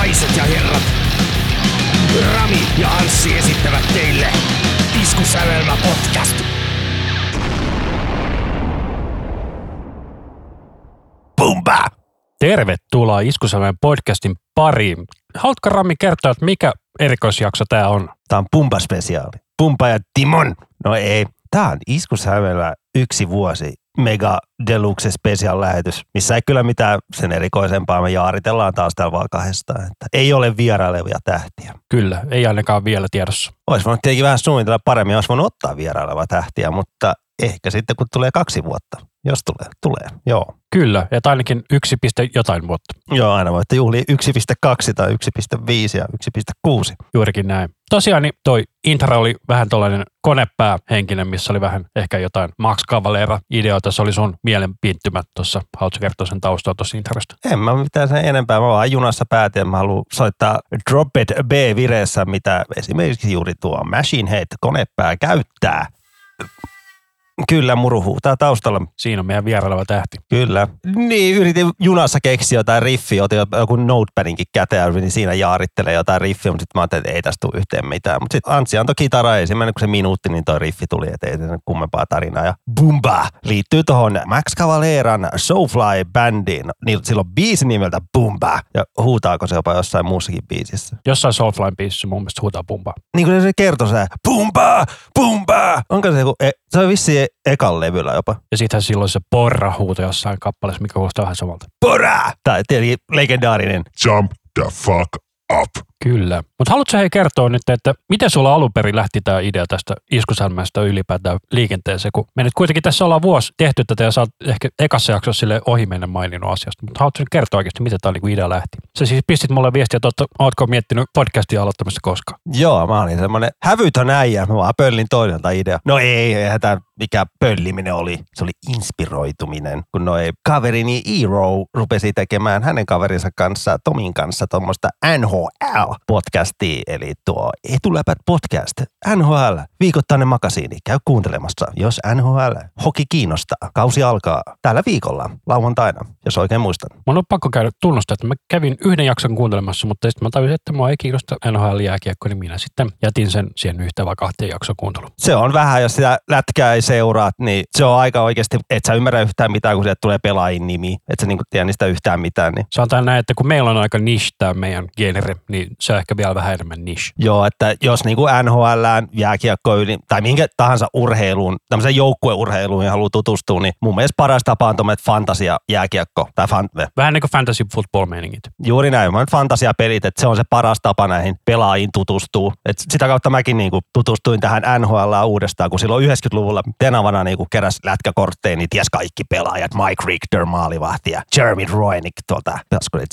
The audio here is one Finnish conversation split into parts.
naiset ja herrat, Rami ja Anssi esittävät teille Iskusävelmä podcast. Pumba! Tervetuloa Iskusalmen podcastin pariin. Haluatko Rami kertoa, että mikä erikoisjakso tämä on? Tämä on Pumpa-spesiaali. Pumpa ja Timon. No ei. Tämä on Iskusävelmä yksi vuosi mega deluxe special lähetys, missä ei kyllä mitään sen erikoisempaa. Me jaaritellaan taas täällä vaan kahdestaan. Että ei ole vierailevia tähtiä. Kyllä, ei ainakaan vielä tiedossa. Olisi voinut tietenkin vähän suunnitella paremmin, olisi voinut ottaa vierailevia tähtiä, mutta ehkä sitten kun tulee kaksi vuotta. Jos tulee, tulee. Joo. Kyllä, että ainakin yksi piste jotain vuotta. Joo, aina voitte juhlia 1,2 tai 1,5 ja 1,6. Juurikin näin. Tosiaan niin toi intro oli vähän tällainen konepäähenkinen, missä oli vähän ehkä jotain Max Cavalera ideoita. Se oli sun mielenpinttymät tuossa. Haluatko kertoa sen taustaa tuossa introsta? En mä mitään sen enempää. Mä vaan junassa päätin, mä haluan soittaa Drop It B-vireessä, mitä esimerkiksi juuri tuo Machine Head konepää käyttää. Kyllä, muru huutaa taustalla. Siinä on meidän vieraileva tähti. Kyllä. Niin, yritin junassa keksiä jotain riffiä, otin joku notepadinkin käteen yritin siinä jaarittelee jotain riffiä, mutta sitten mä ajattelin, että ei tästä tule yhteen mitään. Mutta sitten Antsi antoi kitara ensimmäinen, kun se minuutti, niin toi riffi tuli, että ei kummempaa tarinaa. Ja Bumba liittyy tuohon Max Cavaleran Soulfly-bändiin. Niin sillä on biisi nimeltä Bumba. Ja huutaako se jopa jossain muussakin biisissä? Jossain Soulfly biisissä mun mielestä huutaa pumpaa. Niin kuin se kertoo se, Bumba, Bumba. Onko se joku, e, se on vissiin ekan levyllä jopa. Ja sittenhän silloin se porra huuto jossain kappaleessa, mikä kuulostaa vähän samalta. Pora! Tai tietenkin legendaarinen. Jump the fuck up. Kyllä. Mutta haluatko hei kertoa nyt, että miten sulla alun perin lähti tämä idea tästä iskusalmasta ylipäätään liikenteeseen, kun me nyt kuitenkin tässä ollaan vuosi tehty tätä ja sä oot ehkä ekassa jaksossa sille ohimennen maininnut asiasta, mutta haluatko nyt kertoa oikeasti, miten tämä niinku idea lähti? Sä siis pistit mulle viestiä, että ootko miettinyt podcastin aloittamista koskaan? Joo, mä olin semmoinen hävytön äijä. Mä vaan pöllin toiselta idea. No ei, eihän tämä mikä pölliminen oli. Se oli inspiroituminen, kun noi kaverini Eero rupesi tekemään hänen kaverinsa kanssa, Tomin kanssa, tuommoista NHL-podcastia, eli tuo Etuläpät podcast, NHL, viikoittainen makasiini, käy kuuntelemassa, jos NHL, hoki kiinnostaa. Kausi alkaa tällä viikolla, lauantaina, jos oikein muistan. Mun on pakko käydä tunnustaa, että mä kävin yhden jakson kuuntelemassa, mutta sitten mä tajusin, että mua ei kiinnosta NHL-jääkiekko, niin minä sitten jätin sen siihen yhteen vai kahteen jakson kuunteluun. Se on vähän, jos sitä lätkää ei seuraat, niin se on aika oikeasti, et sä ymmärrä yhtään mitään, kun sieltä tulee pelaajin nimi. Et sä niinku tiedä niistä yhtään mitään. Niin. Sanotaan näin, että kun meillä on aika niche tämä meidän genre, niin se on ehkä vielä vähän enemmän niche. Joo, että jos niinku NHL, jääkiekko yli, tai minkä tahansa urheiluun, tämmöiseen joukkueurheiluun ja haluaa tutustua, niin mun mielestä paras tapa on tuommoinen fantasia jääkiekko. Tai fan, Vähän niin kuin fantasy football meiningit. Juuri näin, mä fantasia pelit, että se on se paras tapa näihin pelaajiin tutustua. Et sitä kautta mäkin niinku tutustuin tähän NHL uudestaan, kun silloin 90-luvulla tenavana niinku keräs lätkäkortteja, niin ties kaikki pelaajat. Mike Richter maalivahti ja Jeremy Roenick tuolta,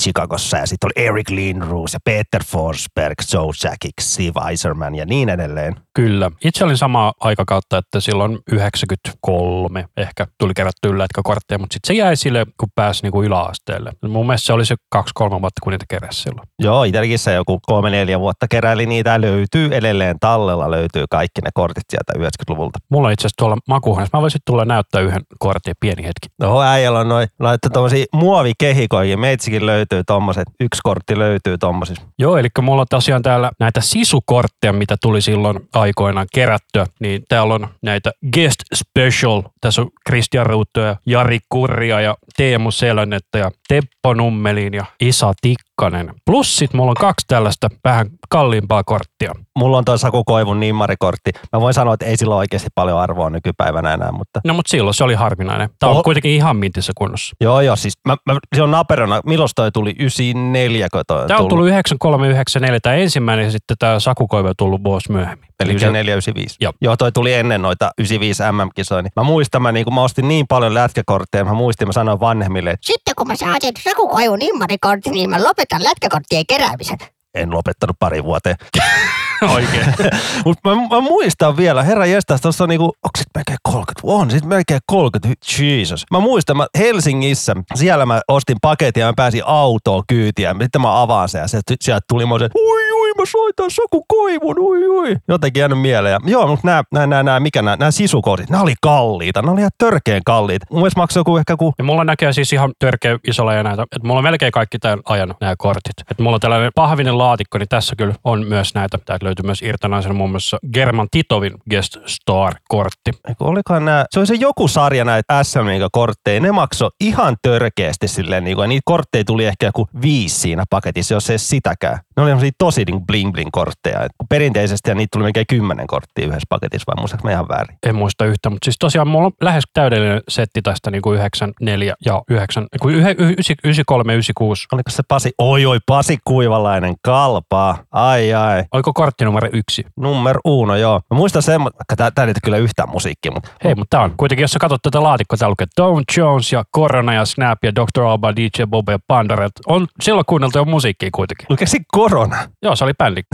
Chicagossa ja sitten oli Eric Lindros ja Peter Forsberg, Joe Sakic, Steve Eiserman ja niin edelleen. Kyllä. Itse olin sama aikakautta, että silloin 93 ehkä tuli kerättyä lätkäkortteja, mutta sitten se jäi sille, kun pääsi niinku yläasteelle. Mun mielestä se oli se kaksi-kolme vuotta, kun niitä keräsi silloin. Joo, itselläkin se joku kolme-neljä vuotta keräili niitä. Löytyy edelleen tallella, löytyy kaikki ne kortit sieltä 90-luvulta. Mulla on itse asiassa tuolla makuuhuoneessa. Mä voisin tulla näyttää yhden kortin pieni hetki. No äijällä on noin, laittaa tommosia muovikehikoja. Meitsikin löytyy tommoset. Yksi kortti löytyy tommosissa. Joo, eli mulla on tosiaan täällä näitä sisukortteja, mitä tuli silloin aikoinaan kerättyä. Niin täällä on näitä guest special. Tässä on Christian Ruutto ja Jari Kurria ja Teemu Selänettä ja Teppo Nummelin ja Isa Tikkanen. Plus sit mulla on kaksi tällaista vähän kalliimpaa korttia. Mulla on toi Saku Koivun nimmarikortti. Mä voin sanoa, että ei sillä ole oikeasti paljon arvoa nykypäivänä enää, mutta... No mutta silloin se oli harvinainen. Tämä on Oh. kuitenkin ihan mintissä kunnossa. Joo, joo, siis mä, mä, se on naperona. Milloin toi tuli? 94, kun toi Tämä on tullut 9394, tämä ensimmäinen ja sitten tämä Sakukoive on tullut vuosi myöhemmin. Eli Niin se- 9495. Joo. Joo, toi tuli ennen noita 95 MM-kisoja. Niin mä muistan, mä, niin kun mä ostin niin paljon lätkäkortteja, mä muistin, mä sanoin vanhemmille, että Sitten kun mä saan sen sakukoivun immarikortin, niin mä lopetan lätkäkorttien keräämisen. en lopettanut pari vuoteen. Oikein. Mutta mä, mä, muistan vielä, herra jestas, tuossa on niinku, onko sit melkein 30? On sit melkein 30, Jesus. Mä muistan, mä Helsingissä, siellä mä ostin paketin ja mä pääsin autoon kyytiä. Sitten mä avaan sen ja se, sieltä tuli mä se, ui, soitan Saku Koivun, ui ui. Jotenkin jäänyt mieleen. Ja, joo, mutta nämä, nämä, nämä, nämä, mikä nämä, nämä sisukodit, nämä oli kalliita. Nämä oli ihan törkeen kalliita. Mun mielestä maksoi joku ehkä kuin Ja mulla näkee siis ihan törkeä isolla ja näitä, että mulla on melkein kaikki tämän ajan nämä kortit. Että mulla on tällainen pahvinen laatikko, niin tässä kyllä on myös näitä. Täältä löytyy myös irtonaisen muun muassa German Titovin Guest Star-kortti. Eiku, olikohan nämä, se oli se joku sarja näitä SM kortteja, ne maksoi ihan törkeästi silleen, niin kuin, ja niitä kortteja tuli ehkä joku viisi siinä paketissa, jos ei sitäkään. Ne oli semmosia tosi niin bling bling kortteja. Et perinteisesti ja niitä tuli melkein kymmenen korttia yhdessä paketissa, vai muistaaks mä ihan väärin? En muista yhtä, mutta siis tosiaan mulla on lähes täydellinen setti tästä niin kuin 94 ja 9, kuin 93 96. Oliko se Pasi? Oi oi, Pasi Kuivalainen, kalpaa. Ai ai. Oliko kortti numero yksi? Nummer uno, joo. Mä muistan sen, vaikka tää, tää ei kyllä yhtään musiikkia, mutta Hei, mutta tää on kuitenkin, jos sä katsot tätä laatikkoa, täällä lukee Tom Jones ja Corona ja Snap ja Dr. Alba, DJ Bob ja Pandora. On silloin kuunneltu jo musiikkia kuitenkin. lukeeko se korona? Joo, se oli bändi.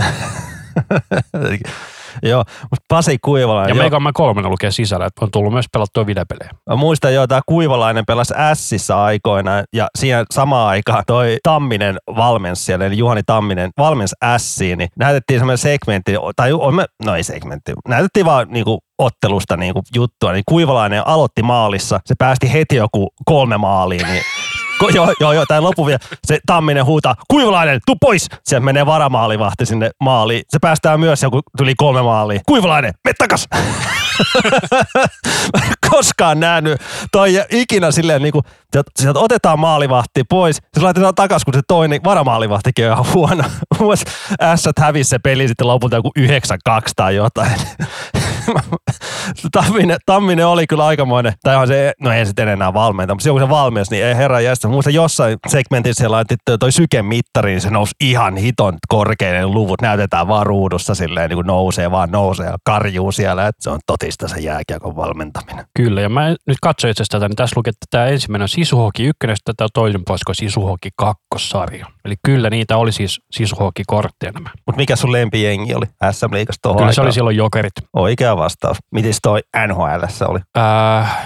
joo, mutta Pasi Kuivalainen. Ja joo. Mega Man 3 lukee sisällä, että on tullut myös pelattua videopelejä. Mä muistan jo, tämä Kuivalainen pelasi Sissä aikoinaan ja siihen samaan aikaan toi Tamminen valmensi siellä, eli Juhani Tamminen valmensi Siin, niin näytettiin semmoinen segmentti, tai on me- no ei segmentti, näytettiin vaan niinku ottelusta niinku juttua, niin Kuivalainen aloitti maalissa, se päästi heti joku kolme maaliin, niin Ko- Joo, joo, joo, tää lopu vielä. Se Tamminen huutaa, Kuivalainen, tuu pois! Sieltä menee varamaalivahti sinne maaliin. Se päästää myös joku, tuli kolme maalia. Kuivalainen, me takas! Koskaan nähnyt toi ikinä silleen niinku, sieltä- otetaan maalivahti pois, se laitetaan takas, kun se toinen varamaalivahtikin on ihan huono. Ässät hävisi se peli sitten lopulta joku 9-2 tai jotain. Tamminen, Tamminen oli kyllä aikamoinen, tai se, no ei sitten enää valmenta, mutta silloin kun se valmius, niin ei herra jästä. Muista jossain segmentissä siellä laitettiin toi niin se nousi ihan hiton korkeinen ne luvut, näytetään vaan ruudussa silleen, niin kuin nousee vaan nousee ja karjuu siellä, että se on totista se jääkiekon valmentaminen. Kyllä, ja mä nyt katsoin itse tätä, niin tässä lukee, että tämä ensimmäinen on Sisuhoki 1, ja tämä toinen puolisko Sisuhoki 2 sarja. Eli kyllä niitä oli siis Sisuhoki-kortteja nämä. Mutta mikä sun lempijengi oli SM-liigassa tuohon Kyllä se aikaan? oli silloin jokerit. Oikea vastaus. Mites toi NHL oli? Äh,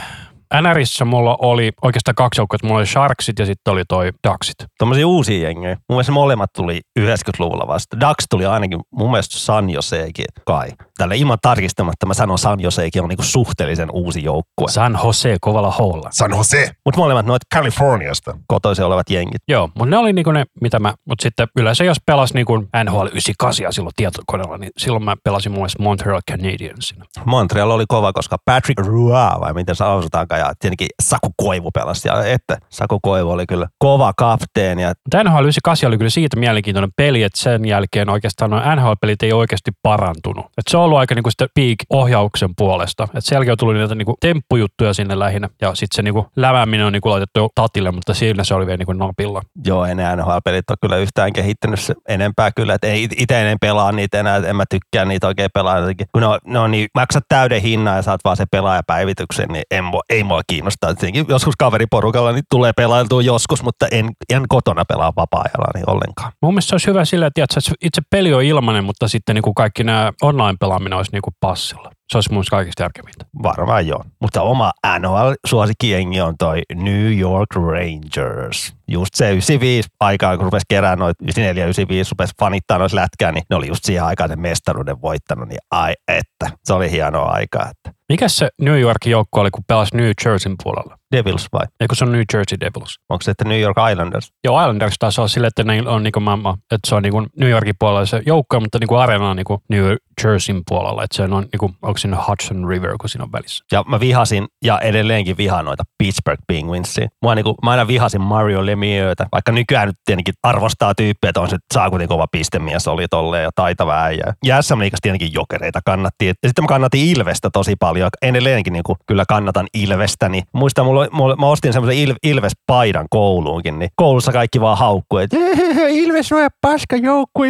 NRissä mulla oli oikeastaan kaksi joukkoa, mulla oli Sharksit ja sitten oli toi Ducksit. Tuommoisia uusia jengejä. Mun mielestä molemmat tuli 90-luvulla vasta. Dax tuli ainakin mun mielestä San Joseekin kai. Tällä ilman tarkistamatta mä sanon San Joseekin on niinku suhteellisen uusi joukkue. San Jose kovalla holla. San Jose, Mutta molemmat noit Californiasta. kotoisin olevat jengit. Joo, mutta ne oli niinku ne, mitä mä, mutta sitten yleensä jos pelas niinku NHL 98 silloin tietokoneella, niin silloin mä pelasin mun mielestä Montreal Canadiensina. Montreal oli kova, koska Patrick Roy, vai miten se lausutaankaan, ja tietenkin Saku Koivu pelasi. Ja että Saku Koivu oli kyllä kova kapteeni. Ja NHL 98 oli kyllä siitä mielenkiintoinen peli, että sen jälkeen oikeastaan nuo NHL-pelit ei oikeasti parantunut. Et se on ollut aika niinku sitä peak-ohjauksen puolesta. Et sen jälkeen on tullut niitä niinku temppujuttuja sinne lähinnä, ja sitten se niinku läväminen on niinku laitettu tatille, mutta siinä se oli vielä niinku napilla. joo, ne NHL-pelit ole kyllä yhtään kehittynyt se enempää kyllä. Että ei itse en pelaa niitä enää, en mä tykkää niitä oikein pelaa. Kun ne on, ne on niin, maksat täyden hinnan ja saat vaan se pelaajapäivityksen, niin en, ei mua kiinnostaa. Tietenkin joskus kaveriporukalla niin tulee pelailtua joskus, mutta en, en kotona pelaa vapaa-ajalla niin ollenkaan. Mun mielestä se olisi hyvä sillä, että itse peli on ilmainen, mutta sitten niinku kaikki nämä online-pelaaminen olisi niinku passilla. Se olisi mun kaikista järkevintä. Varmaan joo. Mutta oma NHL-suosikkijengi on toi New York Rangers. Just se 95 aikaa, kun rupesi kerään noit 94 95 rupesi fanittaa noita lätkää, niin ne oli just siihen aikaan sen mestaruuden voittanut, niin ai että. Se oli hienoa aikaa, että Mikä se New Yorkin joukko oli, kun pelasi New Jerseyn puolella? Devils vai? Eikö se on New Jersey Devils? Onko se, että New York Islanders? Joo, Islanders taas on silleen, että ne on niinku mamma, että se on niinku New Yorkin puolella se joukko, mutta niinku areena on niinku New Jerseyn puolella, että se on niinku, onko siinä Hudson River, kun siinä on välissä. Ja mä vihasin ja edelleenkin vihaan noita Pittsburgh Penguinsia. Mä, niinku, mä aina vihasin Mario Lemieuxtä, vaikka nykyään nyt tietenkin arvostaa tyyppiä, että on se saakutin kova pistemies oli tolleen ja taitava äijä. Ja SM Liigassa tietenkin jokereita kannattiin. Ja sitten mä kannatin Ilvestä tosi paljon. Edelleenkin niinku, kyllä kannatan Ilvestä. Niin muistan, mulla, mulla, mä ostin semmoisen Il, Ilves-paidan kouluunkin, niin koulussa kaikki vaan haukkui, että Ilves on paska joukkue.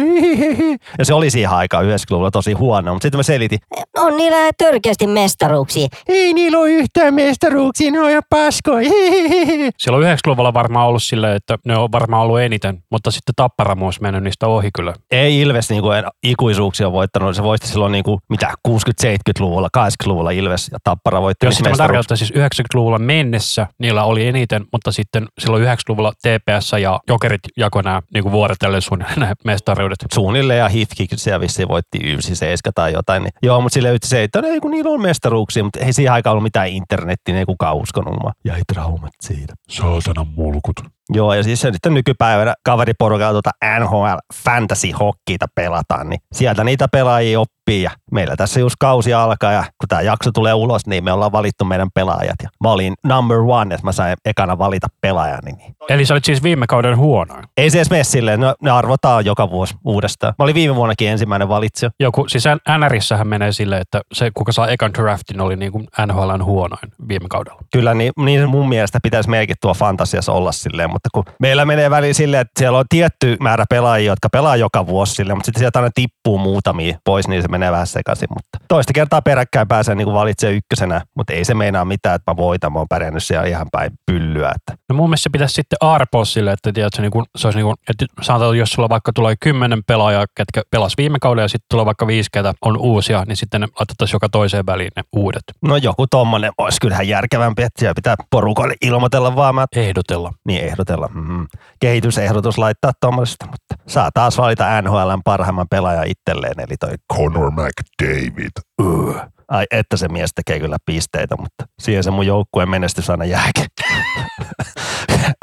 Ja se oli siihen aikaan 90-luvulla tosi huono, mutta sitten mä selitin, On niillä törkeästi mestaruuksia. ei niillä ole yhtään mestaruuksia, ne on ihan paskoja. Silloin 90-luvulla varmaan ollut silleen, että ne on varmaan ollut eniten, mutta sitten Tappara olisi mennyt niistä ohi kyllä. Ei Ilves niin kuin ikuisuuksia voittanut, se voitti silloin niin kuin, mitä 60-70-luvulla, 80-luvulla Ilves ja Tappara voitti mä mestaruuksia. tarkoitan siis 90-luvulla mennessä niillä oli eniten, mutta sitten silloin 90-luvulla TPS ja Jokerit jakoi nämä niin vuorotellen suunnilleen nämä mestaruudet. Suunnilleen ja Hifki siellä vissiin voitti 97 tai jotain. Niin, joo, mutta sille se, että ei kun niillä on mestaruuksia, mutta ei siihen aikaan ollut mitään internettiä, ei kukaan uskonut mua. Jäi traumat siitä. Saatanan mulkut. Joo, ja siis sitten nykypäivänä kaveriporukalla tuota NHL Fantasy Hockeyta pelataan, niin sieltä niitä pelaajia oppii. Ja meillä tässä just kausi alkaa, ja kun tämä jakso tulee ulos, niin me ollaan valittu meidän pelaajat. Ja mä olin number one, että mä sain ekana valita pelaajani. Niin Eli sä olit siis viime kauden huonoin. ei se edes mene silleen, no, ne arvotaan joka vuosi uudestaan. Mä olin viime vuonnakin ensimmäinen valitsija. Joku, siis NRissähän menee silleen, että se kuka saa ekan draftin oli niin kuin NHLn huonoin viime kaudella. Kyllä, niin, niin mun mielestä pitäisi meidänkin tuo fantasiassa olla silleen, mutta kun meillä menee väliin silleen, että siellä on tietty määrä pelaajia, jotka pelaa joka vuosi silleen, mutta sitten sieltä aina tippuu muutamia pois, niin se menee vähän sekaisin. Mutta toista kertaa peräkkäin pääsee niin valitsemaan ykkösenä, mutta ei se meinaa mitään, että mä voitan, mä oon pärjännyt siellä ihan päin pyllyä. Että No mun mielestä se pitäisi sitten arpoa sille, että tiedätkö, niin kuin, se olisi niin kuin, että sanotaan, jos sulla vaikka tulee kymmenen pelaajaa, ketkä pelas viime kaudella ja sitten tulee vaikka viisi, ketä on uusia, niin sitten ne laitettaisiin joka toiseen väliin ne uudet. no joku tommonen olisi kyllähän järkevämpi, että siellä pitää porukoille ilmoitella vaan, mä Ehdotella. niin ehdotella. Mm-hmm. Kehitysehdotus laittaa tuommoisesta, mutta saa taas valita NHLn parhaimman pelaajan itselleen, eli toi Conor McDavid. uh. Ai, että se mies tekee kyllä pisteitä, mutta siihen se mun joukkueen menestys aina jääkin.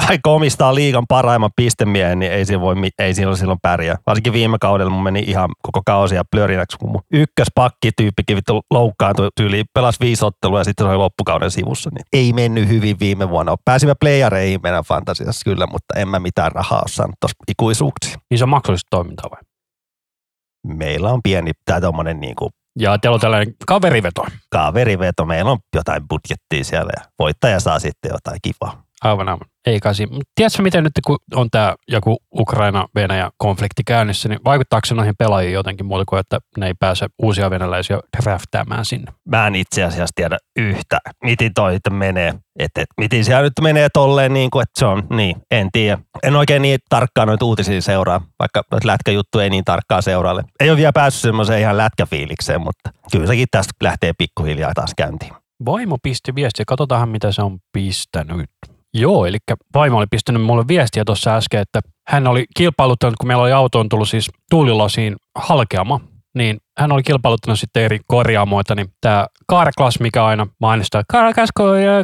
Vaikka omistaa liigan parhaimman pistemiehen, niin ei siinä, voi, ei siinä silloin pärjää. Varsinkin viime kaudella mun meni ihan koko kausi ja plörinäksi, kun mun ykköspakki tyyppikin vittu loukkaantui tyyliin, pelasi viisi ottelua ja sitten se oli loppukauden sivussa. Niin ei mennyt hyvin viime vuonna. Pääsimme playareihin meidän fantasiassa kyllä, mutta en mä mitään rahaa ole saanut tuossa ikuisuuksia. Niin se on maksullista toimintaa vai? Meillä on pieni, tää tommonen niinku Ja teillä on tällainen kaveriveto. kaveriveto, meillä on jotain budjettia siellä ja voittaja saa sitten jotain kivaa. Aivan, aivan. Ei kai Tiedätkö miten nyt, kun on tämä joku Ukraina-Venäjä-konflikti käynnissä, niin vaikuttaako se noihin pelaajiin jotenkin muuta kuin, että ne ei pääse uusia venäläisiä draftaamaan sinne? Mä en itse asiassa tiedä yhtä, miten toi menee. Että et, miten siellä nyt menee tolleen, niin kuin, että se on, niin, en tiedä. En oikein niin tarkkaan noita uutisia seuraa, vaikka noita lätkäjuttu ei niin tarkkaan seuraalle. Ei ole vielä päässyt semmoiseen ihan lätkäfiilikseen, mutta kyllä sekin tästä lähtee pikkuhiljaa taas käyntiin. Vaimo pisti viestiä, katsotaan mitä se on pistänyt. Joo, eli vaimo oli pistänyt mulle viestiä tuossa äsken, että hän oli kilpailuttanut, kun meillä oli autoon tullut siis tuulilasiin halkeama, niin hän oli kilpailuttanut sitten eri korjaamoita, niin tämä Carclass, mikä aina mainostaa, Carclass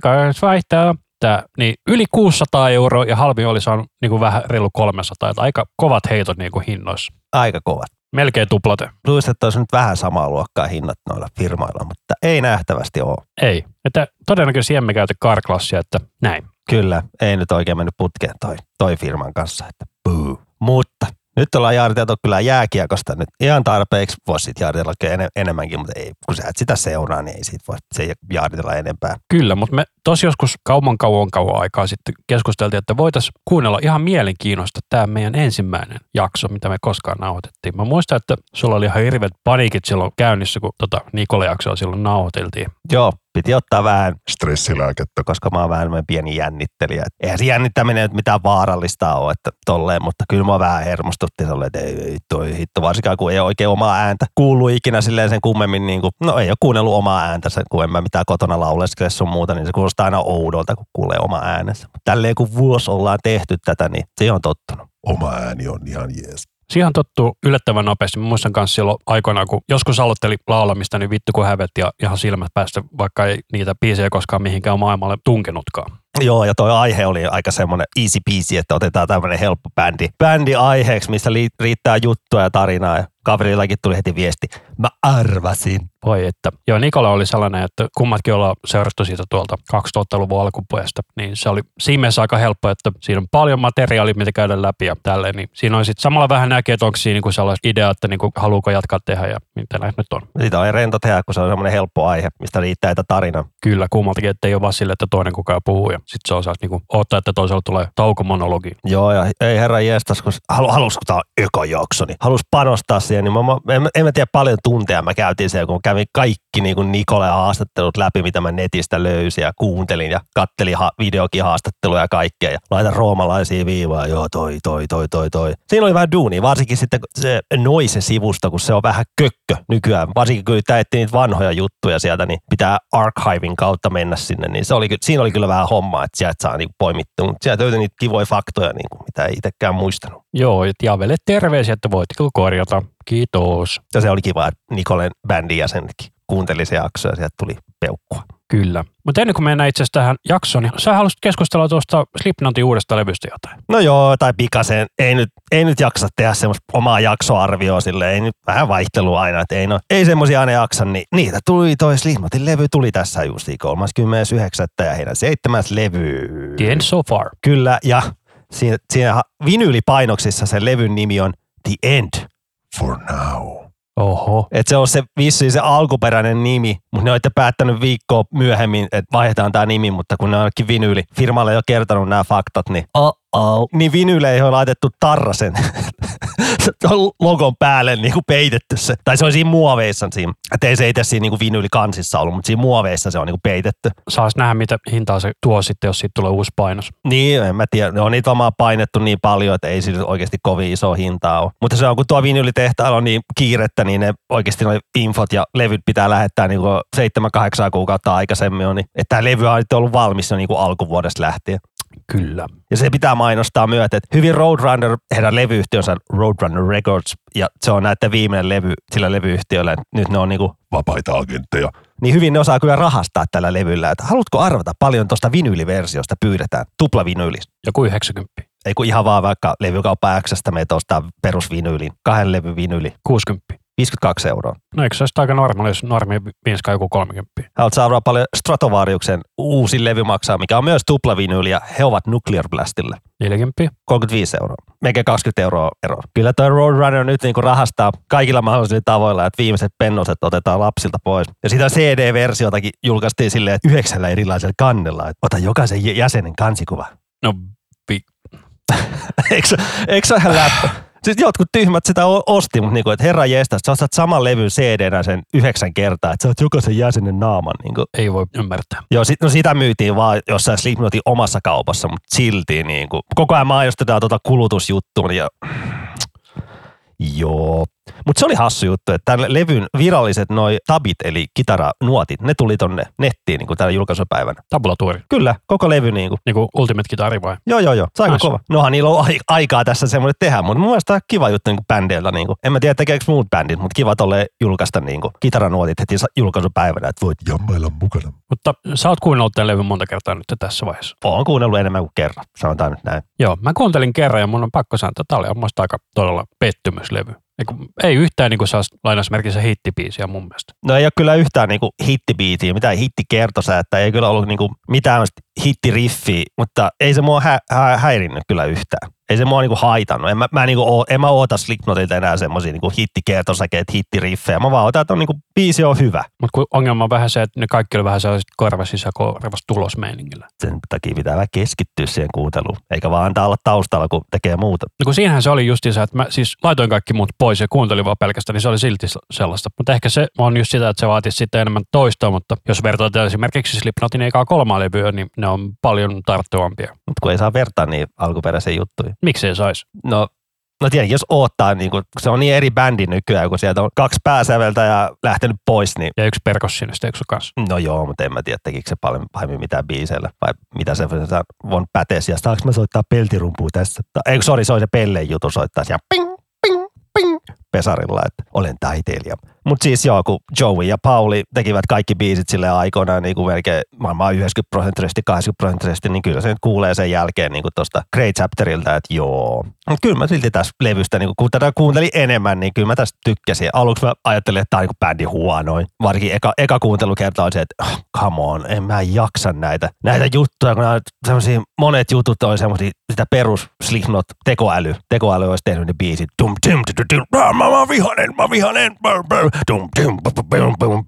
Carclass vaihtaa, Tää, niin yli 600 euroa ja halvin oli saanut niin kuin vähän reilu 300, että aika kovat heitot niin kuin hinnoissa. Aika kovat. Melkein tuplate. Luulisin, että olisi nyt vähän samaa luokkaa hinnat noilla firmoilla, mutta ei nähtävästi ole. Ei. Että todennäköisesti emme käytä Carclassia, että näin. Kyllä, ei nyt oikein mennyt putkeen toi, toi firman kanssa, että boo. Mutta nyt ollaan jaariteltu kyllä jääkiekosta nyt ihan tarpeeksi. Voisi sitten jaaritella enemmänkin, mutta ei, kun sä et sitä seuraa, niin ei siitä voi se ei jaaritella enempää. Kyllä, mutta me tosi joskus kauan kauan kauan aikaa sitten keskusteltiin, että voitaisiin kuunnella ihan mielenkiinnosta tämä meidän ensimmäinen jakso, mitä me koskaan nauhoitettiin. Mä muistan, että sulla oli ihan hirveät paniikit silloin käynnissä, kun tota Nikola jaksoa silloin nauhoiteltiin. Joo, piti ottaa vähän, Stressilääkettä. koska mä oon vähän pieni jännittelijä. Eihän se jännittäminen nyt mitään vaarallista ole, että tolleen, mutta kyllä mä vähän hermostutti tolleen, että ei, ei toi hitto, varsinkaan kun ei oikein omaa ääntä kuullut ikinä silleen sen kummemmin, niin kuin, no ei ole kuunnellut omaa ääntä, kun en mä mitään kotona lauleskele sun muuta, niin se kuulostaa aina oudolta, kun kuulee oma äänensä. Tälleen kun vuosi ollaan tehty tätä, niin se on tottunut. Oma ääni on ihan jees. Siihen tottuu yllättävän nopeasti. Mä muistan kanssa silloin aikoinaan, kun joskus aloitteli laulamista, niin vittu kun hävetti ja ihan silmät päästä, vaikka ei niitä biisejä koskaan mihinkään maailmalle tunkenutkaan. Joo, ja toi aihe oli aika semmoinen easy peasy, että otetaan tämmöinen helppo bändi, bändi aiheeksi, missä riittää juttua ja tarinaa. Ja kaverillakin tuli heti viesti, mä arvasin. Voi että. Joo, Nikola oli sellainen, että kummatkin ollaan seurattu siitä tuolta 2000-luvun alkupuolesta, niin se oli siinä mielessä aika helppo, että siinä on paljon materiaalia, mitä käydä läpi ja tälleen, niin siinä on sitten samalla vähän näkee, että onko siinä niinku sellainen idea, että niinku haluuko jatkaa tehdä ja mitä näin nyt on. Siitä oli rento tehdä, kun se on semmoinen helppo aihe, mistä riittää että tarina. Kyllä, kummaltakin, että ei ole vaan sille, että toinen kukaan puhuu ja sitten se osaa niinku odottaa, että toisella tulee taukomonologi. Joo, ja ei herra jestas, kun halu, halus, kun tää on eka jakso, niin halus panostaa siihen, niin mä, mä, en, en mä tiedä paljon tunteja mä käytin siellä, kun kävin kaikki niin kuin Nikole haastattelut läpi, mitä mä netistä löysin ja kuuntelin ja kattelin ha, videokin haastatteluja ja kaikkea ja laitan roomalaisia viivaa, joo toi, toi, toi, toi, toi. Siinä oli vähän duuni, varsinkin sitten se Noise-sivusto, kun se on vähän kökkö nykyään, varsinkin kun täytti niitä vanhoja juttuja sieltä, niin pitää archivin kautta mennä sinne, niin se oli, siinä oli kyllä vähän hommaa, että sieltä saa niin poimittua, mutta sieltä löytyi niitä kivoja faktoja, niin kuin, mitä ei itsekään muistanut. Joo, et Javelle terveisiä, että voitteko korjata. Kiitos. Ja se oli kiva, että Nikolen bändin jäsenetkin kuunteli se jakso ja sieltä tuli peukkua. Kyllä. Mutta ennen kuin mennään itse asiassa tähän jaksoon, niin sä haluaisit keskustella tuosta Slipknotin uudesta levystä jotain. No joo, tai pikasen. Ei nyt, ei nyt jaksa tehdä semmoista omaa jaksoarvioa sille. Ei nyt vähän vaihtelua aina, että ei, no, ei semmoisia aina jaksa. Niin niitä tuli, toi Slipknotin levy tuli tässä justiin 39. ja heidän seitsemäs levy. The End So Far. Kyllä, ja siinä, siinä vinyylipainoksissa sen levyn nimi on The End. For now. Oho. Et se on se vissiin se alkuperäinen nimi, mutta ne olette päättänyt viikkoa myöhemmin, että vaihdetaan tämä nimi, mutta kun ne onkin vinyyli firmalle jo kertonut nämä faktat, niin uh-oh. Niin vinyyleihin on laitettu Tarrasen logon päälle niin kuin peitetty se. Tai se on siinä muoveissa siinä. Että ei se itse siinä niin kuin vinyylikansissa ollut, mutta siinä muoveissa se on niin kuin peitetty. Saas nähdä, mitä hintaa se tuo sitten, jos siitä tulee uusi painos. Niin, en mä tiedä. Ne on niitä varmaan painettu niin paljon, että ei sillä oikeasti kovin iso hintaa ole. Mutta se on, kun tuo vinyylitehtaalla on niin kiirettä, niin ne oikeasti noi infot ja levyt pitää lähettää niin kuin 7-8 kuukautta aikaisemmin. Niin, että tämä levy on ollut valmis jo niin kuin alkuvuodesta lähtien. Kyllä. Ja se pitää mainostaa myötä, että hyvin Roadrunner, heidän levyyhtiönsä Roadrunner Records, ja se on näiden viimeinen levy sillä levyyhtiöllä. että Nyt ne on niinku, Vapaita agentteja. niin hyvin ne osaa kyllä rahastaa tällä levyllä. Että haluatko arvata paljon tuosta vinyyliversiosta pyydetään? Tupla vinyylis. Joku 90. Ei kun ihan vaan vaikka levykauppa Xstä me ostaa perusvinyyliin. Kahden levy vinyyli. 60. 52 euroa. No eikö se olisi aika normaali, jos normi vinskaa joku 30? Haluat saada paljon Stratovariuksen uusi levy maksaa, mikä on myös tuplavinyyli ja he ovat Nuclear Blastille. 40. 35 euroa. Melkein 20 euroa ero. Kyllä toi Roadrunner nyt niinku rahastaa kaikilla mahdollisilla tavoilla, että viimeiset pennoset otetaan lapsilta pois. Ja sitä CD-versiotakin julkaistiin silleen, että yhdeksällä erilaisella kannella. Että ota jokaisen jä- jäsenen kansikuva. No, vi- eikö, eikö se läppä? Siis jotkut tyhmät sitä osti, mutta niinku, että herra jestas, sä ostat saman levyn cd sen yhdeksän kertaa, että sä oot jokaisen jäsenen naaman. Niinku. ei voi ymmärtää. Joo, sit, no sitä myytiin vaan jossain Slipknotin omassa kaupassa, mutta silti niin kuin, koko ajan mainostetaan tuota kulutusjuttua. Ja... Joo. Mutta se oli hassu juttu, että tämän levyn viralliset noi tabit, eli kitaranuotit, ne tuli tonne nettiin niin tällä julkaisupäivänä. Tabulatuuri. Kyllä, koko levy niin kuin. Niin kuin Ultimate Kitari vai? Joo, joo, joo. Saiko Nice. kova? Nohan niillä on ai- aikaa tässä semmoinen tehdä, mutta mun mielestä kiva juttu niin kuin bändeillä. Niin kuin. En mä tiedä, tekeekö muut bändit, mutta kiva tolle julkaista niin kuin, kitaranuotit heti julkaisupäivänä, että voit Jammailla mukana. Mutta sä oot kuunnellut tämän levyn monta kertaa nyt tässä vaiheessa. Oon kuunnellut enemmän kuin kerran, sanotaan nyt näin. Joo, mä kuuntelin kerran ja mun on pakko sanoa, että tämä oli aika todella pettymyslevy. Eiku, ei yhtään niin kuin saa lainausmerkissä hittibiisiä mun mielestä. No ei ole kyllä yhtään niinku hittibiitiä, mitään hittikertosäättä, ei kyllä ollut niinku mitään hittiriffiä, mutta ei se mua hä- hä- häirinnyt kyllä yhtään. Ei se mua niinku haitannut. En mä, mä, niinku oo, en mä oota Slipknotilta enää semmosia niinku hittikertosäkeet, hittiriffejä. Mä vaan otan, että on niinku, biisi on hyvä. Mutta ongelma on vähän se, että ne kaikki oli vähän sellaiset korvasissa ja korvas tulosmeiningillä. Sen takia pitää vähän keskittyä siihen kuunteluun, eikä vaan antaa olla taustalla, kun tekee muuta. No kun siinähän se oli justiinsa, että mä siis laitoin kaikki muut pois ja kuuntelin vaan pelkästään, niin se oli silti sellaista. Mutta ehkä se on just sitä, että se vaatisi sitten enemmän toistoa, mutta jos vertaat esimerkiksi Slipknotin eikä kolmaa levyä, niin ne on paljon tarttuvampia. Mutta kun ei saa vertaa niin alkuperäisiin juttuihin. Miksi ei saisi? No, no tietenkin, jos oottaa, niin kun, se on niin eri bändi nykyään, kun sieltä on kaksi pääsäveltäjää lähtenyt pois, niin Ja yksi perkossinista, eikö se kanssa? No joo, mutta en mä tiedä, tekikö se paljon pahemmin mitään biiseillä, vai mitä se on pätes, ja saanko mä soittaa peltirumpua tässä? Ei, sori, se oli se Pelleen jutu soittaa siellä ping, ping, ping, pesarilla, että olen taiteilija. Mutta siis joo, kun Joey ja Pauli tekivät kaikki biisit sille aikoinaan niin kuin melkein varmaan 90 prosenttisesti, 80 prosenttisesti, niin kyllä se nyt kuulee sen jälkeen niin kuin tuosta Great Chapterilta, että joo. Mutta kyllä mä silti tässä levystä, niin kun tätä kuuntelin enemmän, niin kyllä mä tästä tykkäsin. Aluksi mä ajattelin, että tämä on niin bändin huonoin. Varsinkin eka, eka kuuntelukerta on se, että oh, come on, en mä jaksa näitä, näitä juttuja, kun nämä monet jutut on semmoisia, sitä perus Slipknot tekoäly. Tekoäly olisi tehnyt ne biisit. Dum, dum, dum, dum, dum, mä, mä vihanen, mä vihanen. Bum,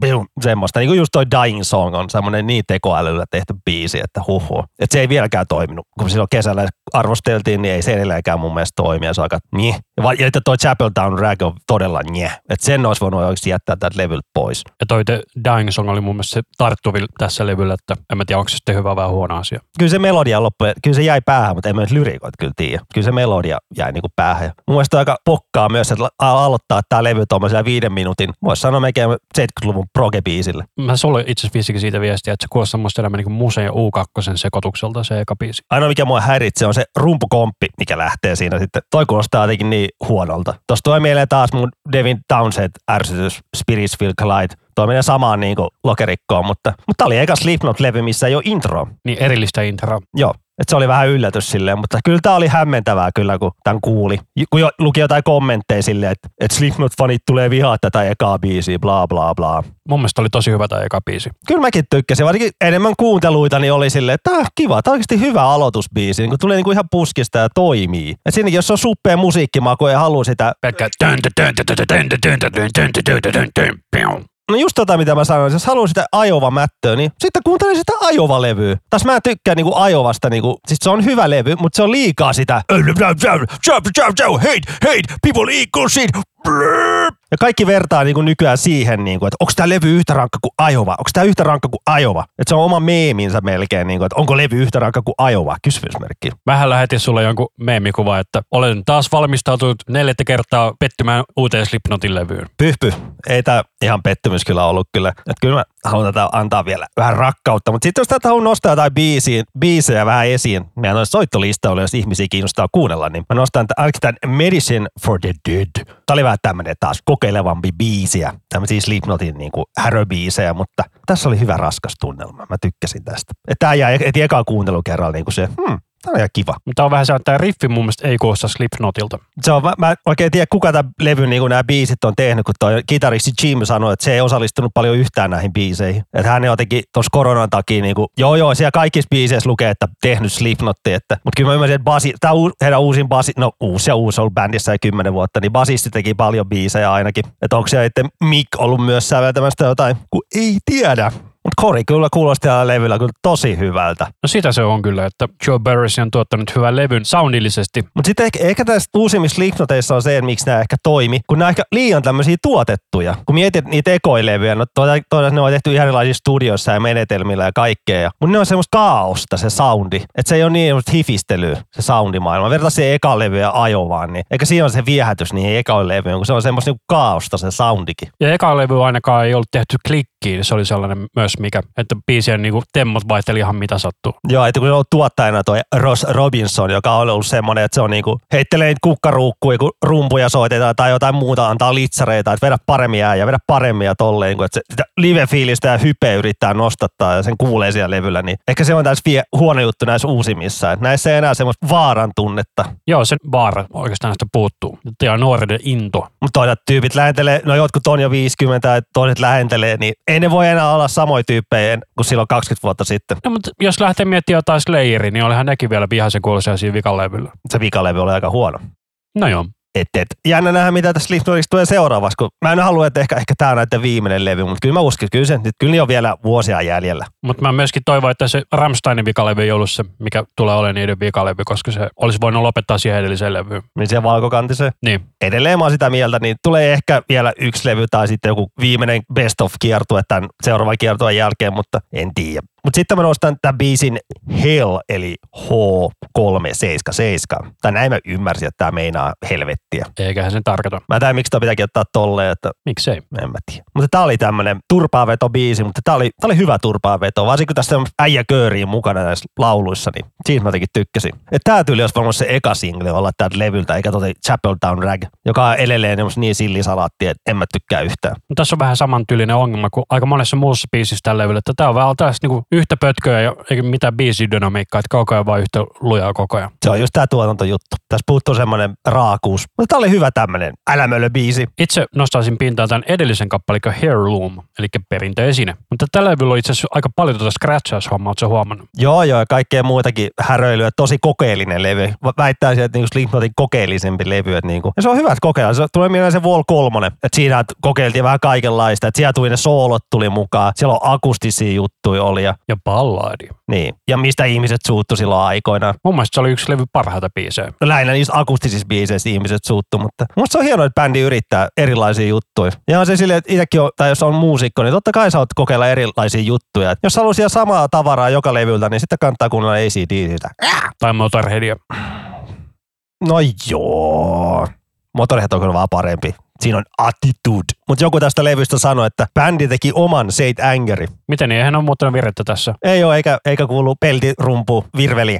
bium, semmoista. Niin kuin just toi Dying Song on semmoinen niin tekoälyllä tehty biisi, että huhu. Että se ei vieläkään toiminut. Kun silloin kesällä arvosteltiin, niin ei se edelleenkään mun mielestä toimi. Ja se on aika nye. Ja, että toi Chapel Town Rag on todella nye. Että sen olisi voinut oikeasti jättää tältä levyltä pois. Ja toi The Dying Song oli mun mielestä se tarttuvil tässä levyllä, että en mä tiedä, onko se sitten hyvä vai huono asia. Kyllä se melodia loppujen, kyllä se jäi päähän, mutta en mä nyt lyrikoit kyllä tiedä. Kyllä se melodia jäi niinku päähän. Mun mielestä aika pokkaa myös, että aloittaa tämä levy tuommoisella viiden minuutin, voisi sanoa melkein 70-luvun proge-biisillä. Mä sulle itse asiassa siitä viestiä, että se kuulostaa semmoista enemmän niin Musen ja U2 sekoitukselta se eka biisi. Ainoa mikä mua häiritsee on se rumpukomppi, mikä lähtee siinä sitten. Toi kuulostaa jotenkin niin huonolta. Tuossa tulee mieleen taas mun Devin Townsend ärsytys Spirits Will Collide. Toi menee samaan niin lokerikkoon, mutta, mutta tää oli eka Slipknot-levy, missä ei ole intro. Niin erillistä introa. Joo. Et se oli vähän yllätys silleen, mutta kyllä tämä oli hämmentävää kyllä, kun tämän kuuli. Kun jo, luki jotain kommentteja silleen, että, että Slipknot-fanit tulee vihaa tätä ekaa biisiä, bla bla bla. Mun mielestä oli tosi hyvä tämä eka biisi. Kyllä mäkin tykkäsin, varsinkin enemmän kuunteluita, niin oli silleen, että tää on kiva, tää on oikeasti hyvä aloitusbiisi, niin kun tulee niin kuin ihan puskista ja toimii. Et siinäkin, jos on suppea musiikkimaku ja haluaa sitä Pelkkä No just tota, mitä mä sanoin. Jos haluaa sitä ajova mättöä, niin sitten kuuntele sitä ajova levyä. Tässä mä tykkään niinku ajovasta. Niinku, siis se on hyvä levy, mutta se on liikaa sitä. Hate, hate, people equal shit. Ja kaikki vertaa niinku nykyään siihen, niinku, että onko tämä levy yhtä rankka kuin Ajova? Onko tämä yhtä rankka kuin Ajova? Että se on oma meeminsä melkein, niinku, että onko levy yhtä rankka kuin Ajova? Kysymysmerkki. Mähän lähetin sulle jonkun meemikuva, että olen taas valmistautunut neljättä kertaa pettymään uuteen Slipknotin levyyn. Pyh, pyh. Ei tämä ihan pettymys kyllä ollut kyllä. Että kyllä mä haluan tätä antaa vielä vähän rakkautta. Mutta sitten jos tätä haluan nostaa jotain biisiä, biisejä vähän esiin, meidän on soittolistalle, jos ihmisiä kiinnostaa kuunnella, niin mä nostan ainakin tämän Medicine for the Dead. Tämä oli vähän tämmöinen taas kokeilevampi biisiä, tämmöisiä Slipknotin niin kuin häröbiisejä, mutta tässä oli hyvä raskas tunnelma. Mä tykkäsin tästä. Tämä jäi heti ekaan kuuntelukerralla niin kuin se, hmm, tämä on ihan kiva. Mutta on vähän se, että tämä riffi mun mielestä ei kuulosta Slipknotilta. Se on, mä, mä oikein tiedä, kuka tämän levyn niin nämä biisit on tehnyt, kun toi kitaristi Jim sanoi, että se ei osallistunut paljon yhtään näihin biiseihin. Että hän jotenkin tuossa koronan takia, niin kuin, joo joo, siellä kaikissa biiseissä lukee, että tehnyt Slipknotti, että, mutta kyllä mä ymmärsin, että basi, tämä uu, heidän uusin basi, no uusi ja uusi on ollut bändissä jo kymmenen vuotta, niin basisti teki paljon biisejä ainakin. Että onko se sitten Mick ollut myös säveltämästä jotain, kun ei tiedä. Kori kyllä kuulosti tällä levyllä kyllä tosi hyvältä. No sitä se on kyllä, että Joe Barris on tuottanut hyvän levyn soundillisesti. Mutta sitten ehkä, ehkä tässä uusimmissa Slipknoteissa on se, että miksi nämä ehkä toimi, kun nämä on ehkä liian tämmöisiä tuotettuja. Kun mietit niitä ekoilevyjä, no todella, todella ne on tehty ihan erilaisissa studioissa ja menetelmillä ja kaikkea. Mutta ne on semmoista kaaosta se soundi. Että se ei ole niin semmoista hifistelyä se soundimaailma. Verta se eka levy ja ajovaan, niin eikä siinä ole se viehätys niihin ekoin levyyn, kun se on semmoista niinku kaaosta se soundikin. Ja eka levy ainakaan ei ollut tehty klikkiin, se oli sellainen myös mikä, että biisien niinku temmot vaihteli ihan mitä sattuu. Joo, että kun se on tuottajana toi Ross Robinson, joka on ollut semmoinen, että se on niinku, heittelee niitä kukkaruukkuja, kun rumpuja soitetaan tai jotain muuta, antaa litsareita, että vedä paremmin ja vedä paremmin ja tolleen, että se, sitä live-fiilistä ja hypeä yrittää nostattaa ja sen kuulee siellä levyllä, niin ehkä se on tässä vie, huono juttu näissä uusimmissa, että näissä ei enää semmoista vaaran tunnetta. Joo, se vaara oikeastaan näistä puuttuu. Ja nuoriden into. Mutta toisaalta tyypit lähentelee, no jotkut on jo 50 ja toiset lähentelee, niin ei ne voi enää olla samoja tyyppejä kuin silloin 20 vuotta sitten. No, mutta jos lähtee miettimään jotain Slayeria, niin olihan nekin vielä vihaisen kuuloisia siinä vikalevyllä. Se vikalevy oli aika huono. No joo. Et, et. Jännä nähdä, mitä tässä Slipknotista tulee seuraavaksi, kun mä en halua, että ehkä, ehkä tämä on näiden viimeinen levy, mutta kyllä mä uskon, että kyllä, se, nyt kyllä on vielä vuosia jäljellä. Mutta mä myöskin toivon, että se Rammsteinin vikalevy ei ollut se, mikä tulee olemaan niiden vikalevy, koska se olisi voinut lopettaa siihen edelliseen levyyn. Niin se valkokantiseen. Niin. Edelleen mä oon sitä mieltä, niin tulee ehkä vielä yksi levy tai sitten joku viimeinen best of kiertue tämän seuraavan kiertueen jälkeen, mutta en tiedä. Mutta sitten mä nostan tämän biisin Hell, eli H377. Tai näin mä ymmärsin, että tämä meinaa helvettiä. Eiköhän sen tarkoita. Mä en miksi toi pitääkin ottaa tolleen, että Miksei? en mä tiedä. Mutta tää oli tämmönen turpaaveto biisi, mutta tää oli, tää oli hyvä turpaaveto. Varsinkin kun tässä on äijä kööriin mukana näissä lauluissa, niin siitä mä jotenkin tykkäsin. Että tää tyyli olisi varmaan se eka single olla täältä levyltä, eikä tota Chapel Town Rag, joka on edelleen niin sillisalaatti, että en mä tykkää yhtään. Mutta tässä on vähän samantyylinen ongelma kuin aika monessa muussa biisissä tällä levyllä, että tämä on vähän tällaista niinku yhtä pötköä ja eikä mitään biisidynamiikkaa, että koko ajan vaan yhtä lujaa koko ajan. Se on just tää tuotantojuttu. Tässä puuttuu semmoinen raakuus. Mutta tää oli hyvä tämmönen älämölö biisi. Itse nostaisin pintaan tämän edellisen kappalikon Heirloom, eli perintöesine. Mutta tällä levyllä on itse asiassa aika paljon tuota scratchaus-hommaa, ootko sä huomannut? Joo, joo, ja kaikkea muutakin häröilyä. Tosi kokeellinen levy. Väittäisin, että niinku Slipknotin kokeellisempi levy. Että niinku. Ja se on hyvä, että kokeilla. Se tulee mieleen se Wall 3, että siinä kokeiltiin vähän kaikenlaista. Että siellä tuli ne soolot tuli mukaan. Siellä on akustisia juttuja oli. Ja, Ja ballaadi. niin. ja mistä ihmiset suuttu silloin aikoinaan. Mun mielestä se oli yksi levy parhaita biisejä. No lähinnä niissä akustisissa biiseissä ihmiset suuttu, mutta musta se on hienoa, että bändi yrittää erilaisia juttuja. Ja on se silleen, että itsekin on, tai jos on muusikko, niin totta kai sä oot kokeilla erilaisia juttuja. Et jos haluaa siellä samaa tavaraa joka levyltä, niin sitten kannattaa kuunnella ACDCtä. Tai Motorheadia. No joo. Motorhead on kyllä vaan parempi. Siinä on attitude. Mutta joku tästä levystä sanoi, että bändi teki oman Saint Angeri. Miten niin? Eihän ole muuttanut virettä tässä. Ei ole, eikä, eikä kuulu peltirumpu, virveli.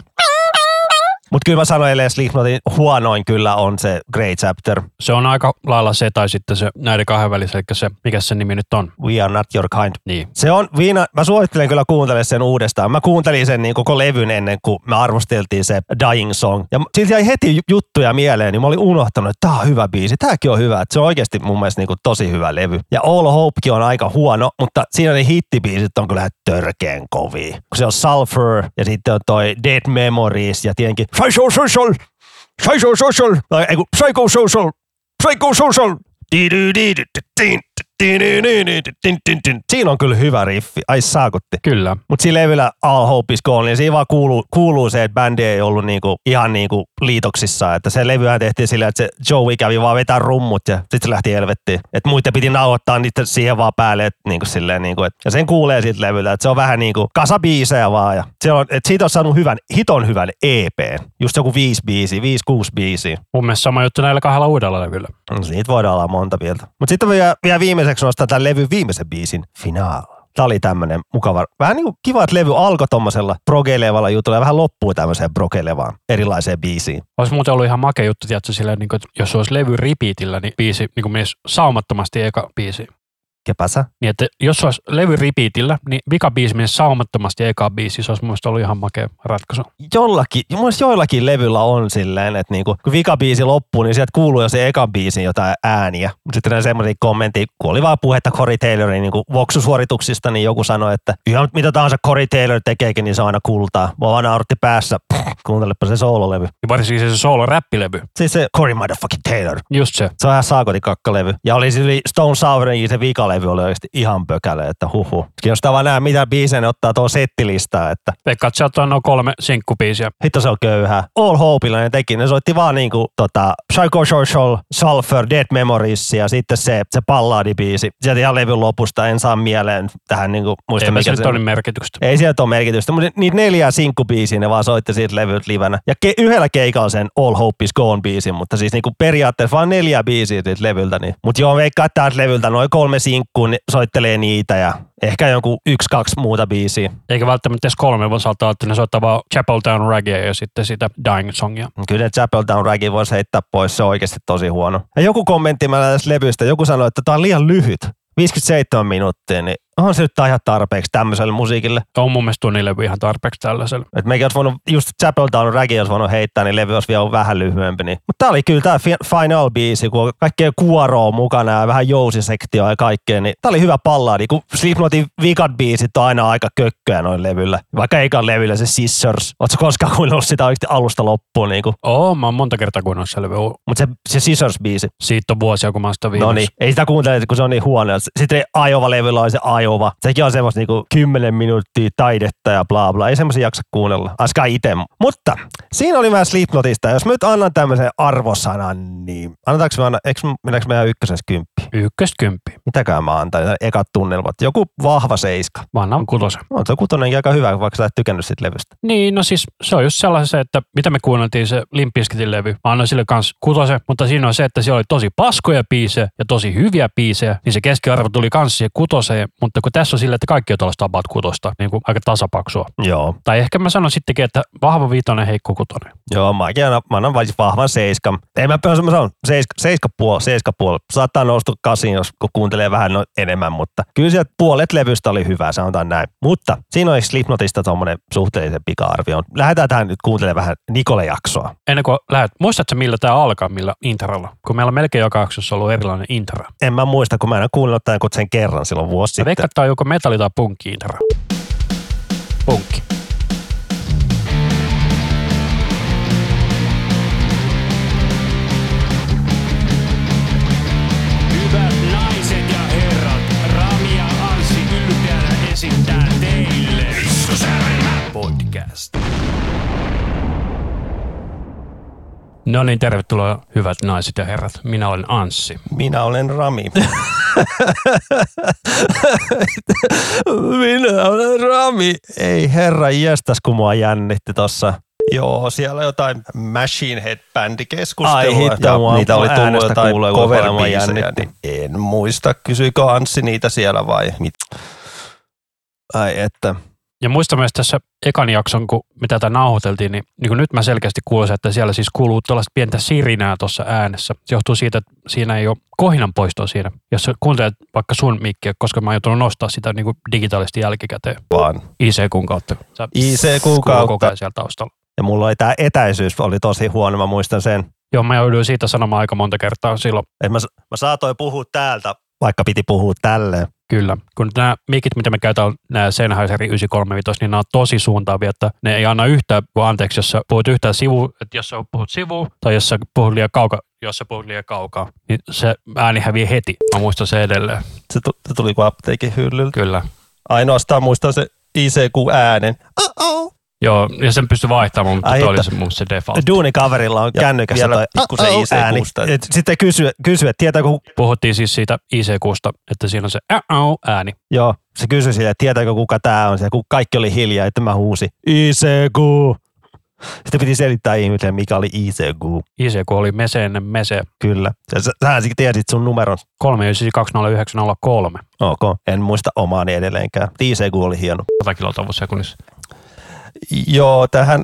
Mutta kyllä mä sanoin, että Slipknotin huonoin kyllä on se Great Chapter. Se on aika lailla se tai sitten se näiden kahden välissä, eli se, mikä se nimi nyt on. We are not your kind. Niin. Se on viina, mä suosittelen kyllä kuuntele sen uudestaan. Mä kuuntelin sen niin koko levyn ennen kuin me arvosteltiin se Dying Song. Ja silti jäi heti ju- juttuja mieleen, niin mä olin unohtanut, että tää on hyvä biisi, tääkin on hyvä. Että se on oikeasti mun mielestä niin tosi hyvä levy. Ja All Hopekin on aika huono, mutta siinä ne hittibiisit on kyllä törkeen kovia. Kun se on Sulfur ja sitten on toi Dead Memories ja tietenkin Psycho Social, Psycho Social, ei. Siinä on kyllä hyvä riffi. Ai saakutti. Kyllä. Mutta siinä levyllä All Hope is Gone, niin siinä vaan kuuluu, kuuluu se, että bändi ei ollut niinku, ihan niinku liitoksissa. Että se levyhän tehtiin sillä, että se Joey kävi vaan vetää rummut ja sitten se lähti helvettiin. Että muiden piti nauhoittaa niitä siihen vaan päälle. Et, niinku, silleen, niinku, et, ja sen kuulee siitä levyllä, että se on vähän niinku kasabiisejä vaan. Ja se on, et siitä on saanut hyvän, hiton hyvän EP. Just joku viisi biisiä, viisi, kuusi biisiä. Mun mielestä sama juttu näillä kahdella uudella levyllä. No, Siitä voidaan olla monta vielä. Mutta sitten vielä, vielä viimeiseksi nostaa tämän levyn viimeisen biisin, Final. Tämä oli tämmönen mukava, vähän niin kuin kiva, että levy alkoi tommosella progelevalla jutulla ja vähän loppuu tämmöiseen progelevaan erilaiseen biisiin. Olisi muuten ollut ihan makea juttu, tiedätkö, silleen, niin kuin, jos olisi levy repeatillä, niin biisi niin kuin menisi saumattomasti eka biisi. Kepäsä? Niin, että jos olisi levy repeatillä, niin vika biisi menisi saumattomasti eka biisi. Se olisi mun ollut ihan makea ratkaisu. Jollakin, mun joillakin levyllä on silleen, että niinku, kun vikabiisi loppuu, niin sieltä kuuluu jo se ekan biisin jotain ääniä. Sitten on semmoisia kommentteja, kun oli vaan puhetta Corey Taylorin niinku voksusuorituksista, niin joku sanoi, että ihan mitä tahansa Corey Taylor tekeekin, niin se on aina kultaa. Mua vaan nauratti päässä. Kuuntelepa se soololevy. Ja varsinkin se solo räppilevy. Siis se Corey motherfucking Taylor. Just se. Se on ihan saakotin kakkalevy. Ja oli siis Stone Sourin se vikalevy oli oikeasti ihan pökäle, että huhu. Kiinnostaa vaan nähdä, mitä biisejä ne ottaa tuon settilistaa, että Veikkaat, että sieltä on noin kolme sinkkubiisiä. hitto se on köyhää. All Hopeilla ne teki, ne soitti vaan niinku tota, Psychosocial, Sulfur, Dead Memories ja sitten se, se palladibiisi. Sieltä ihan levyn lopusta en saa mieleen tähän niinku, muista Eipä se mikä nyt se ole merkitystä. ei sieltä ole merkitystä, mutta niitä neljää sinkkubiisiä ne vaan soitti siitä levyt livenä. Ja ke- yhdellä keikalla sen All Hope is Gone biisin, mutta siis niinku periaatteessa vaan neljä biisiä siitä levyltä. Niin. Mutta joo, veikkaa, täältä levyltä noin kolme sinkkua niin soittelee niitä ja ehkä jonkun yksi, kaksi muuta biisiä. Eikä välttämättä edes kolme, vaan saattaa että ne soittaa vaan Chapel Town Reggae ja sitten sitä Dying Songia. Kyllä ne Chapel Town Ragin voisi heittää pois, se on oikeasti tosi huono. Ja joku kommentti mä tästä levystä, joku sanoi, että tämä on liian lyhyt. 57 minuuttia, niin onhan se nyt ihan tarpeeksi tämmöiselle musiikille. On mun mielestä tunnin levy ihan tarpeeksi tällaisella. Et meikin olisi voinut, just Chapel Town Raggi olisi voinut heittää, niin levy olisi vielä vähän lyhyempi. Niin. Mutta tää oli kyllä tää fi- final biisi, kun on kaikkea kuoroa mukana ja vähän jousisektioa ja kaikkea, niin tää oli hyvä palladi, kun Slipknotin vikat biisit on aina aika kökköä noin levyllä. Vaikka eikä levyllä se Scissors. Ootko koskaan kuunnellut sitä oikeasti alusta loppuun? Niin Oo, mä oon monta kertaa kuunnellut se levy. Mutta se, se Scissors-biisi, Siitä on vuosia, kun mä oon sitä No niin, ei sitä kuuntele, kun se on niin huono. Sitten Aiova-levyllä on se Aiova. Sekin on semmoista niinku 10 minuuttia taidetta ja bla bla. Ei semmoisia jaksa kuunnella. Aska itse. Mutta siinä oli vähän Slipknotista. Jos mä nyt annan tämmöisen arvosanan, niin annetaanko me anna, eikö mennäänkö meidän ykkösessä kymppi? Ykköstä kymppi. Mitäkään mä antan? Ekat tunnelmat. Joku vahva seiska. Mä annan kutosen. No, se kutonenkin aika hyvä, vaikka sä et tykännyt siitä levystä. Niin, no siis se on just sellainen se, että mitä me kuunneltiin se Limpiskitin levy. Mä annan sille kans kutosen, mutta siinä on se, että siellä oli tosi paskoja biisejä ja tosi hyviä biisejä, niin se keskiarvo tuli kans siihen kutoseen, mutta Mutta kun tässä on silleen, että kaikki on tuollaista about kutosta, niin kuin aika tasapaksua. Joo. Tai ehkä mä sanon sittenkin, että vahva viitonen, heikko kutonen. Joo, mäkin annan, mä annan vain vahvan seiskan. Ei mä, mä sanon, seiska, seiska puoli, seiska puoli. Saattaa nousta kasiin, jos kun kuuntelee vähän no, enemmän, mutta kyllä sieltä puolet levystä oli hyvä, sanotaan näin. Mutta siinä olisi Slipknotista tuommoinen suhteellisen pika-arvio. Lähdetään tähän nyt kuuntelemaan vähän Nikole-jaksoa. Ennen kuin lähdet, muistatko millä tämä alkaa, millä introlla? Kun meillä on melkein joka jaksossa ollut erilainen intro. En mä muista, kun mä en ole kuunnellut tämän kuin sen kerran silloin vuosi Mä sitten. Tämä on joko metalli- tai punkki intro. Punkki. No niin, tervetuloa hyvät naiset ja herrat. Minä olen Anssi. Minä olen Rami. Minä olen Rami. Ei herra jästäs, kun mua jännitti tossa. Joo, siellä jotain Machine Head-bändi keskustelua. Ai hitto, mua- niitä oli tullut jotain jännitti. niin En muista, kysyikö Anssi niitä siellä vai mit? Ai että. Ja muista myös tässä ekan jakson, kun me tätä nauhoiteltiin, niin, niin kuin nyt mä selkeästi kuulisin, että siellä siis kuuluu tuollaista pientä sirinää tuossa äänessä. Se johtuu siitä, että siinä ei ole kohinan poistoa siinä. Jos sä kuuntelet vaikka sun mikkiä, koska mä oon joutunut nostaa sitä niin kuin digitaalisesti jälkikäteen Vaan. ICQn kautta. Sä ICQ kuuluu kautta. koko ajan siellä taustalla. Ja mulla oli tää etäisyys, oli tosi huono, mä muistan sen. Joo, mä jouduin siitä sanomaan aika monta kertaa silloin. Et mä, mä saatoin puhua täältä, vaikka piti puhua tälleen. Kyllä, kun nämä mikit, mitä me käytetään, nämä Sennheiserin 935, niin nämä on tosi suuntaavia, että ne ei anna yhtään, anteeksi, jos sä puhut yhtään sivu, että jos sä puhut sivu, tai jos sä puhut liian kaukaa, jos sä puhut liian kaukaa, niin se ääni hävii heti. Mä muistan se edelleen. Se, se tuli kuin apteekin hyllyltä. Kyllä. Ainoastaan muistan se ICQ-äänen. Joo, ja sen pystyi vaihtamaan, mutta Ai toi oli että. se mun se default. Duunikaverilla on Ja kännykässä vielä toi pikkusen uh-oh ääni. Sitten kysy, kysy, että tietääkö, Puhuttiin siis siitä ICQsta, että siinä on se ääni. joo, se kysyi sille, että tietääkö kuka tää on. Ja kun kaikki oli hiljaa, että mä huusin ICQ. Sitten piti selittää ihmisille, mikä oli ICQ. ICQ oli mese ennen mese Kyllä. Sä, sä, sähän tiesit sun numeron. 3920903, Ok. En muista omaani edelleenkään. ICQ oli hieno. 100 kiloa sekunnissa. Joo, tähän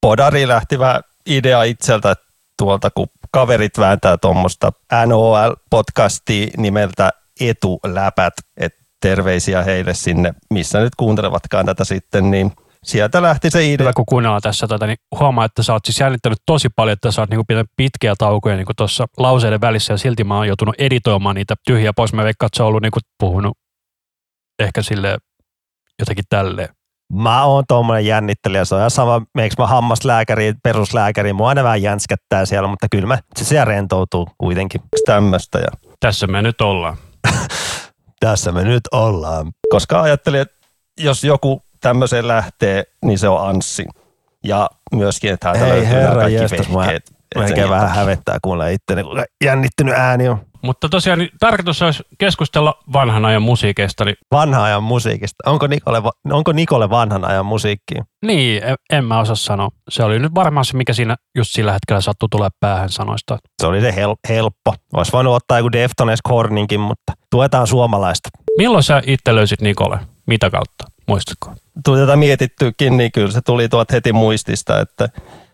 Podari lähti vähän idea itseltä tuolta, kun kaverit vääntää tuommoista NOL-podcastia nimeltä Etuläpät, että terveisiä heille sinne, missä nyt kuuntelevatkaan tätä sitten, niin sieltä lähti se idea. Hyvä, kun kuunnellaan tässä tätä, niin huomaa, että sä oot siis jännittänyt tosi paljon, että sä oot niinku pitänyt pitkiä taukoja niinku tuossa lauseiden välissä ja silti mä oon joutunut editoimaan niitä tyhjiä pois. Mä veikkaan, että sä oot ollut niinku puhunut ehkä sille jotenkin tälleen. Mä oon tuommoinen jännittelijä, se on ihan sama, meikö mä hammaslääkäri, peruslääkäri, mua aina vähän jänskättää siellä, mutta kyllä mä, se siellä rentoutuu kuitenkin. Tämmöistä ja Tässä me nyt ollaan. tässä me nyt ollaan. Koska ajattelin, että jos joku tämmöiseen lähtee, niin se on Anssi. Ja myöskin, että häntä Ei löytyy herra kaikki jestas, mä melkein vähän hävettää kuulla itteni, kun jännittynyt ääni on. Mutta tosiaan niin tarkoitus olisi keskustella vanhan ajan musiikeista, niin, Vanhan ajan musiikista. Onko Nikolle, onko Nikolle vanhan ajan musiikki? niin en, en mä osaa sanoa. Se oli nyt varmaan se, mikä siinä just sillä hetkellä sattui tulee päähän sanoista. Se oli se hel- helppo. Olisi voinut ottaa joku Deftones Korninkin, mutta tuetaan suomalaista. Milloin sä itse löysit Nikole? Mitä kautta? Muistatko? Tuli tätä mietittyäkin, niin kyllä se tuli tuot heti muistista, että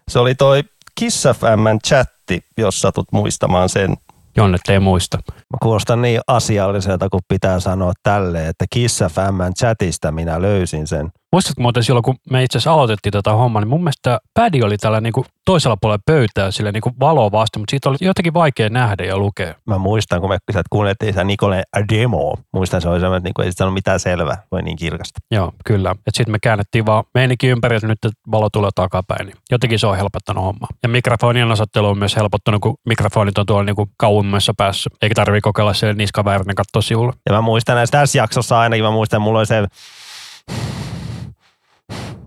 se oli toi Kiss FMn chatti, jos satut muistamaan sen. Jonne ei muista. Mä kuulostan niin asialliselta, kun pitää sanoa tälleen, että Kiss FMn chatista minä löysin sen. Muistatko muuten silloin, kun me itse asiassa aloitettiin tätä hommaa, niin mun mielestä pädi oli tällä niin kuin toisella puolella pöytää sille niin kuin valoa vasta, mutta siitä oli jotenkin vaikea nähdä ja lukea. Mä muistan, kun me sieltä kuunneltiin sitä Nikole demo. Muistan, se oli semmoinen, että niinku ei sitä ollut mitään selvää, voi niin kirkasta. Joo, kyllä. Että sitten me käännettiin vaan meininkin ympäri, että nyt valo tulee takapäin. Niin jotenkin se on helpottanut hommaa. Ja mikrofonien asettelu on myös helpottanut, kun mikrofonit on tuolla niin kuin kauimmassa päässä. Eikä tarvitse kokeilla siellä niskaväärinen katsoa sivulla. Ja mä muistan näissä tässä jaksossa ainakin, mä muistan, mulla oli se...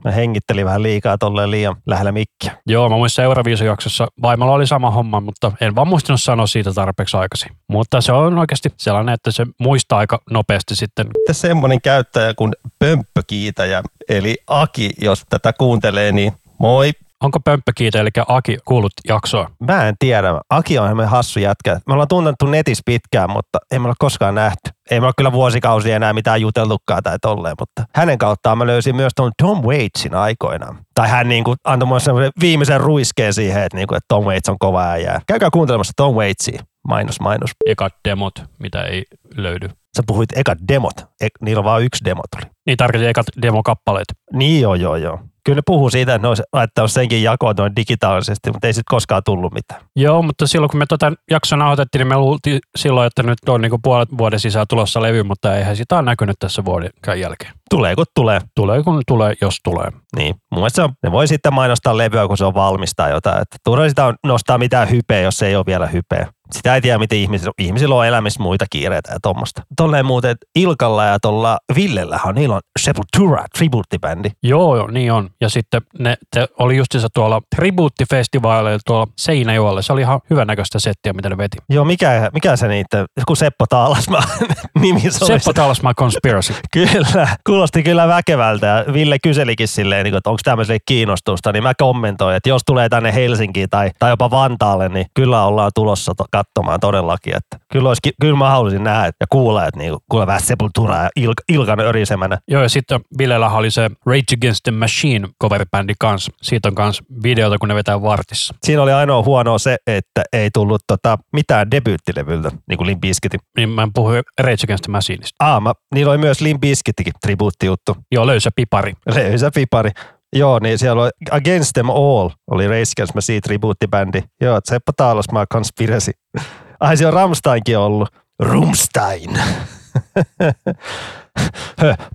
Mä hengittelin vähän liikaa tolleen liian lähellä mikkiä. Joo, mä muistan Euroviisujaksossa vaimolla oli sama homma, mutta en vaan muistanut sanoa siitä tarpeeksi aikaisin. Mutta se on oikeasti sellainen, että se muistaa aika nopeasti sitten. Sitten semmoinen käyttäjä kuin Pömppökiitäjä, eli Aki, jos tätä kuuntelee, niin moi. Onko Pömppäkiitä, eli Aki, kuullut jaksoa? Mä en tiedä. Aki on ihan hassu jätkä. Me ollaan tunnettu netissä pitkään, mutta ei me ole koskaan nähty. Ei me ole kyllä vuosikausia enää mitään juteltukaan tai tolleen, mutta hänen kauttaan mä löysin myös tuon Tom Waitsin aikoinaan. Tai hän niin kuin antoi mulle semmoisen viimeisen ruiskeen siihen, että, niin kuin, että Tom Waits on kova äijää. Käykää kuuntelemassa Tom Waitsia. Mainos, mainos. Ekat demot, mitä ei löydy. Sä puhuit ekat demot. E- niillä on vain yksi demo tuli. Niin tarkoitin ekat demokappaleet. Niin joo, joo, joo. Kyllä ne puhuu siitä, että ne olisi laittanut senkin jakoon noin digitaalisesti, mutta ei sitten koskaan tullut mitään. Joo, mutta silloin kun me tota jakson nauhoitettiin, niin me luultiin silloin, että nyt on niinku puolet vuoden sisään tulossa levy, mutta eihän sitä ole näkynyt tässä vuoden jälkeen. Tulee kun tulee. Tulee kun tulee, jos tulee. Niin, mun mielestä se on, ne voi sitten mainostaa levyä, kun se on valmis tai jotain. Että turha sitä on nostaa mitään hypeä, jos se ei ole vielä hypeä. Sitä ei tiedä, miten ihmisillä, ihmisillä on elämässä muita kiireitä ja tuommoista. Tolleen muuten, Ilkalla ja tuolla Villellähän niillä on Sepultura tribuuttibändi. Joo, joo, niin on. Ja sitten ne te oli justiinsa tuolla tribuuttifestivaaleilla tuolla Seinäjoella. Se oli ihan hyvän näköistä settiä, mitä ne veti. Joo, mikä, mikä se niitä, joku Seppo Taalasma nimi se oli. Seppo Talas My Conspiracy. Kyllä, kuulosti kyllä väkevältä ja Ville kyselikin silleen, niin että onko tämmöiselle kiinnostusta, niin mä kommentoin, että jos tulee tänne Helsinkiin tai, tai jopa Vantaalle, niin kyllä ollaan tulossa to- katsomaan todellakin, että kyllä, olisi, kyllä mä haluaisin nähdä ja kuulla, että niin kuule vähän Sepultura ja Il- Ilkan örisemänä. Joo, ja sitten Villellä oli se Rage Against the Machine coverbändi kanssa. Siitä on kanssa videota, kun ne vetää vartissa. Siinä oli ainoa huonoa se, että ei tullut tota, mitään debyyttilevyltä, niin kuin Limp Bizkitin. Niin mä en puhu Rage Against the Machineista. Aa, mä, niillä oli myös Limp Bizkittikin tribuuttijuttu. Joo, löysä pipari. Löysä pipari. Joo, niin siellä oli Against Them All, oli Rage Machine tribuuttibändi. Joo, Seppo Taalasmaa Conspiracy. Ai se on Ramsteinkin ollut. Rumstein.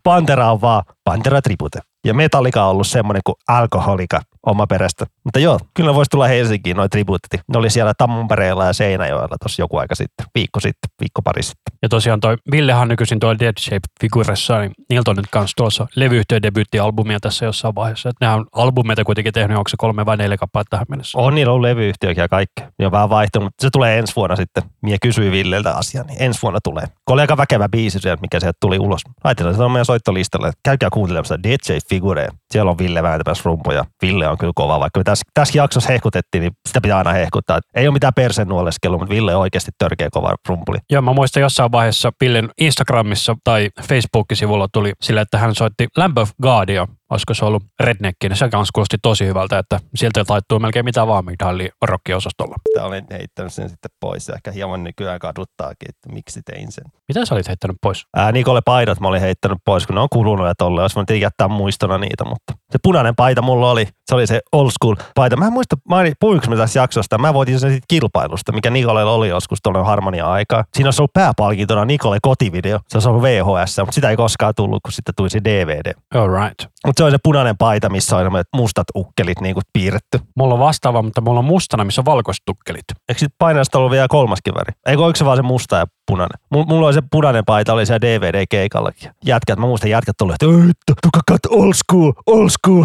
Pantera on vaan Pantera tribute. Ja Metallica on ollut semmoinen kuin Alkoholika oma perästä. Mutta joo, kyllä voisi tulla Helsinkiin noin tribuutit. Ne oli siellä Tampereella ja Seinäjoella tuossa joku aika sitten, viikko sitten, viikko pari sitten. Ja tosiaan toi Villehan nykyisin tuolla Dead Shape-figuressa, niin niiltä on nyt kans tuossa levyyhtiön debyyttialbumia tässä jossain vaiheessa. Että nämä on albumeita kuitenkin tehnyt, onko se kolme vai neljä kappaletta tähän mennessä? On niillä ollut levyyhtiökin ja kaikki. Ne on vähän vaihtunut, mutta se tulee ensi vuonna sitten. Mie kysyi Villeltä asiaa, niin ensi vuonna tulee. Kun oli aika väkevä biisi sieltä, mikä sieltä tuli ulos. Laitetaan se on meidän soittolistalle. Käykää kuuntelemassa DJ figurę Siellä on Ville vääntämässä rumpuja. Ville on kyllä kova, vaikka me tässä, tässä jaksossa hehkutettiin, niin sitä pitää aina hehkuttaa. Ei ole mitään persen nuoleskelua, mutta Ville on oikeasti törkeä kova rumpuli. Joo, mä muistan jossain vaiheessa Villen Instagramissa tai Facebook-sivulla tuli sille, että hän soitti Lamb of Godia. Olisiko se ollut Redneckin? Se kanssa kuulosti tosi hyvältä, että sieltä taittuu melkein mitä vaan, mitä oli rockiosastolla. Tää olen heittänyt sen sitten pois ja ehkä hieman nykyään kaduttaakin, että miksi tein sen. Mitä sä olit heittänyt pois? Ää, Nikolle paidat mä olin heittänyt pois, kun ne on kulunut ja tolle. Olisi voinut jättää muistona niitä, mutta se punainen paita mulla oli. Se oli se old school paita. Mä en muista, maini, puhuinko mä tässä jaksosta. Mä voitin sen siitä kilpailusta, mikä Nikolella oli joskus tuolla harmonia-aikaa. Siinä olisi ollut pääpalkintona Nikolle kotivideo. Se olisi ollut VHS, mutta sitä ei koskaan tullut, kun sitten tuli se DVD. All right. Mutta se oli se punainen paita, missä on mustat ukkelit niin piirretty. Mulla on vastaava, mutta mulla on mustana, missä on valkoiset tukkelit. Eikö sitten painasta ollut vielä kolmaskin väri? Eikö oliko se vaan se musta ja punainen? Mulla, mulla oli se punainen paita, oli siellä DVD-keikallakin. Jätkät, mä muistan jätkät tuli, että "Ei, tuka kat old school, old school.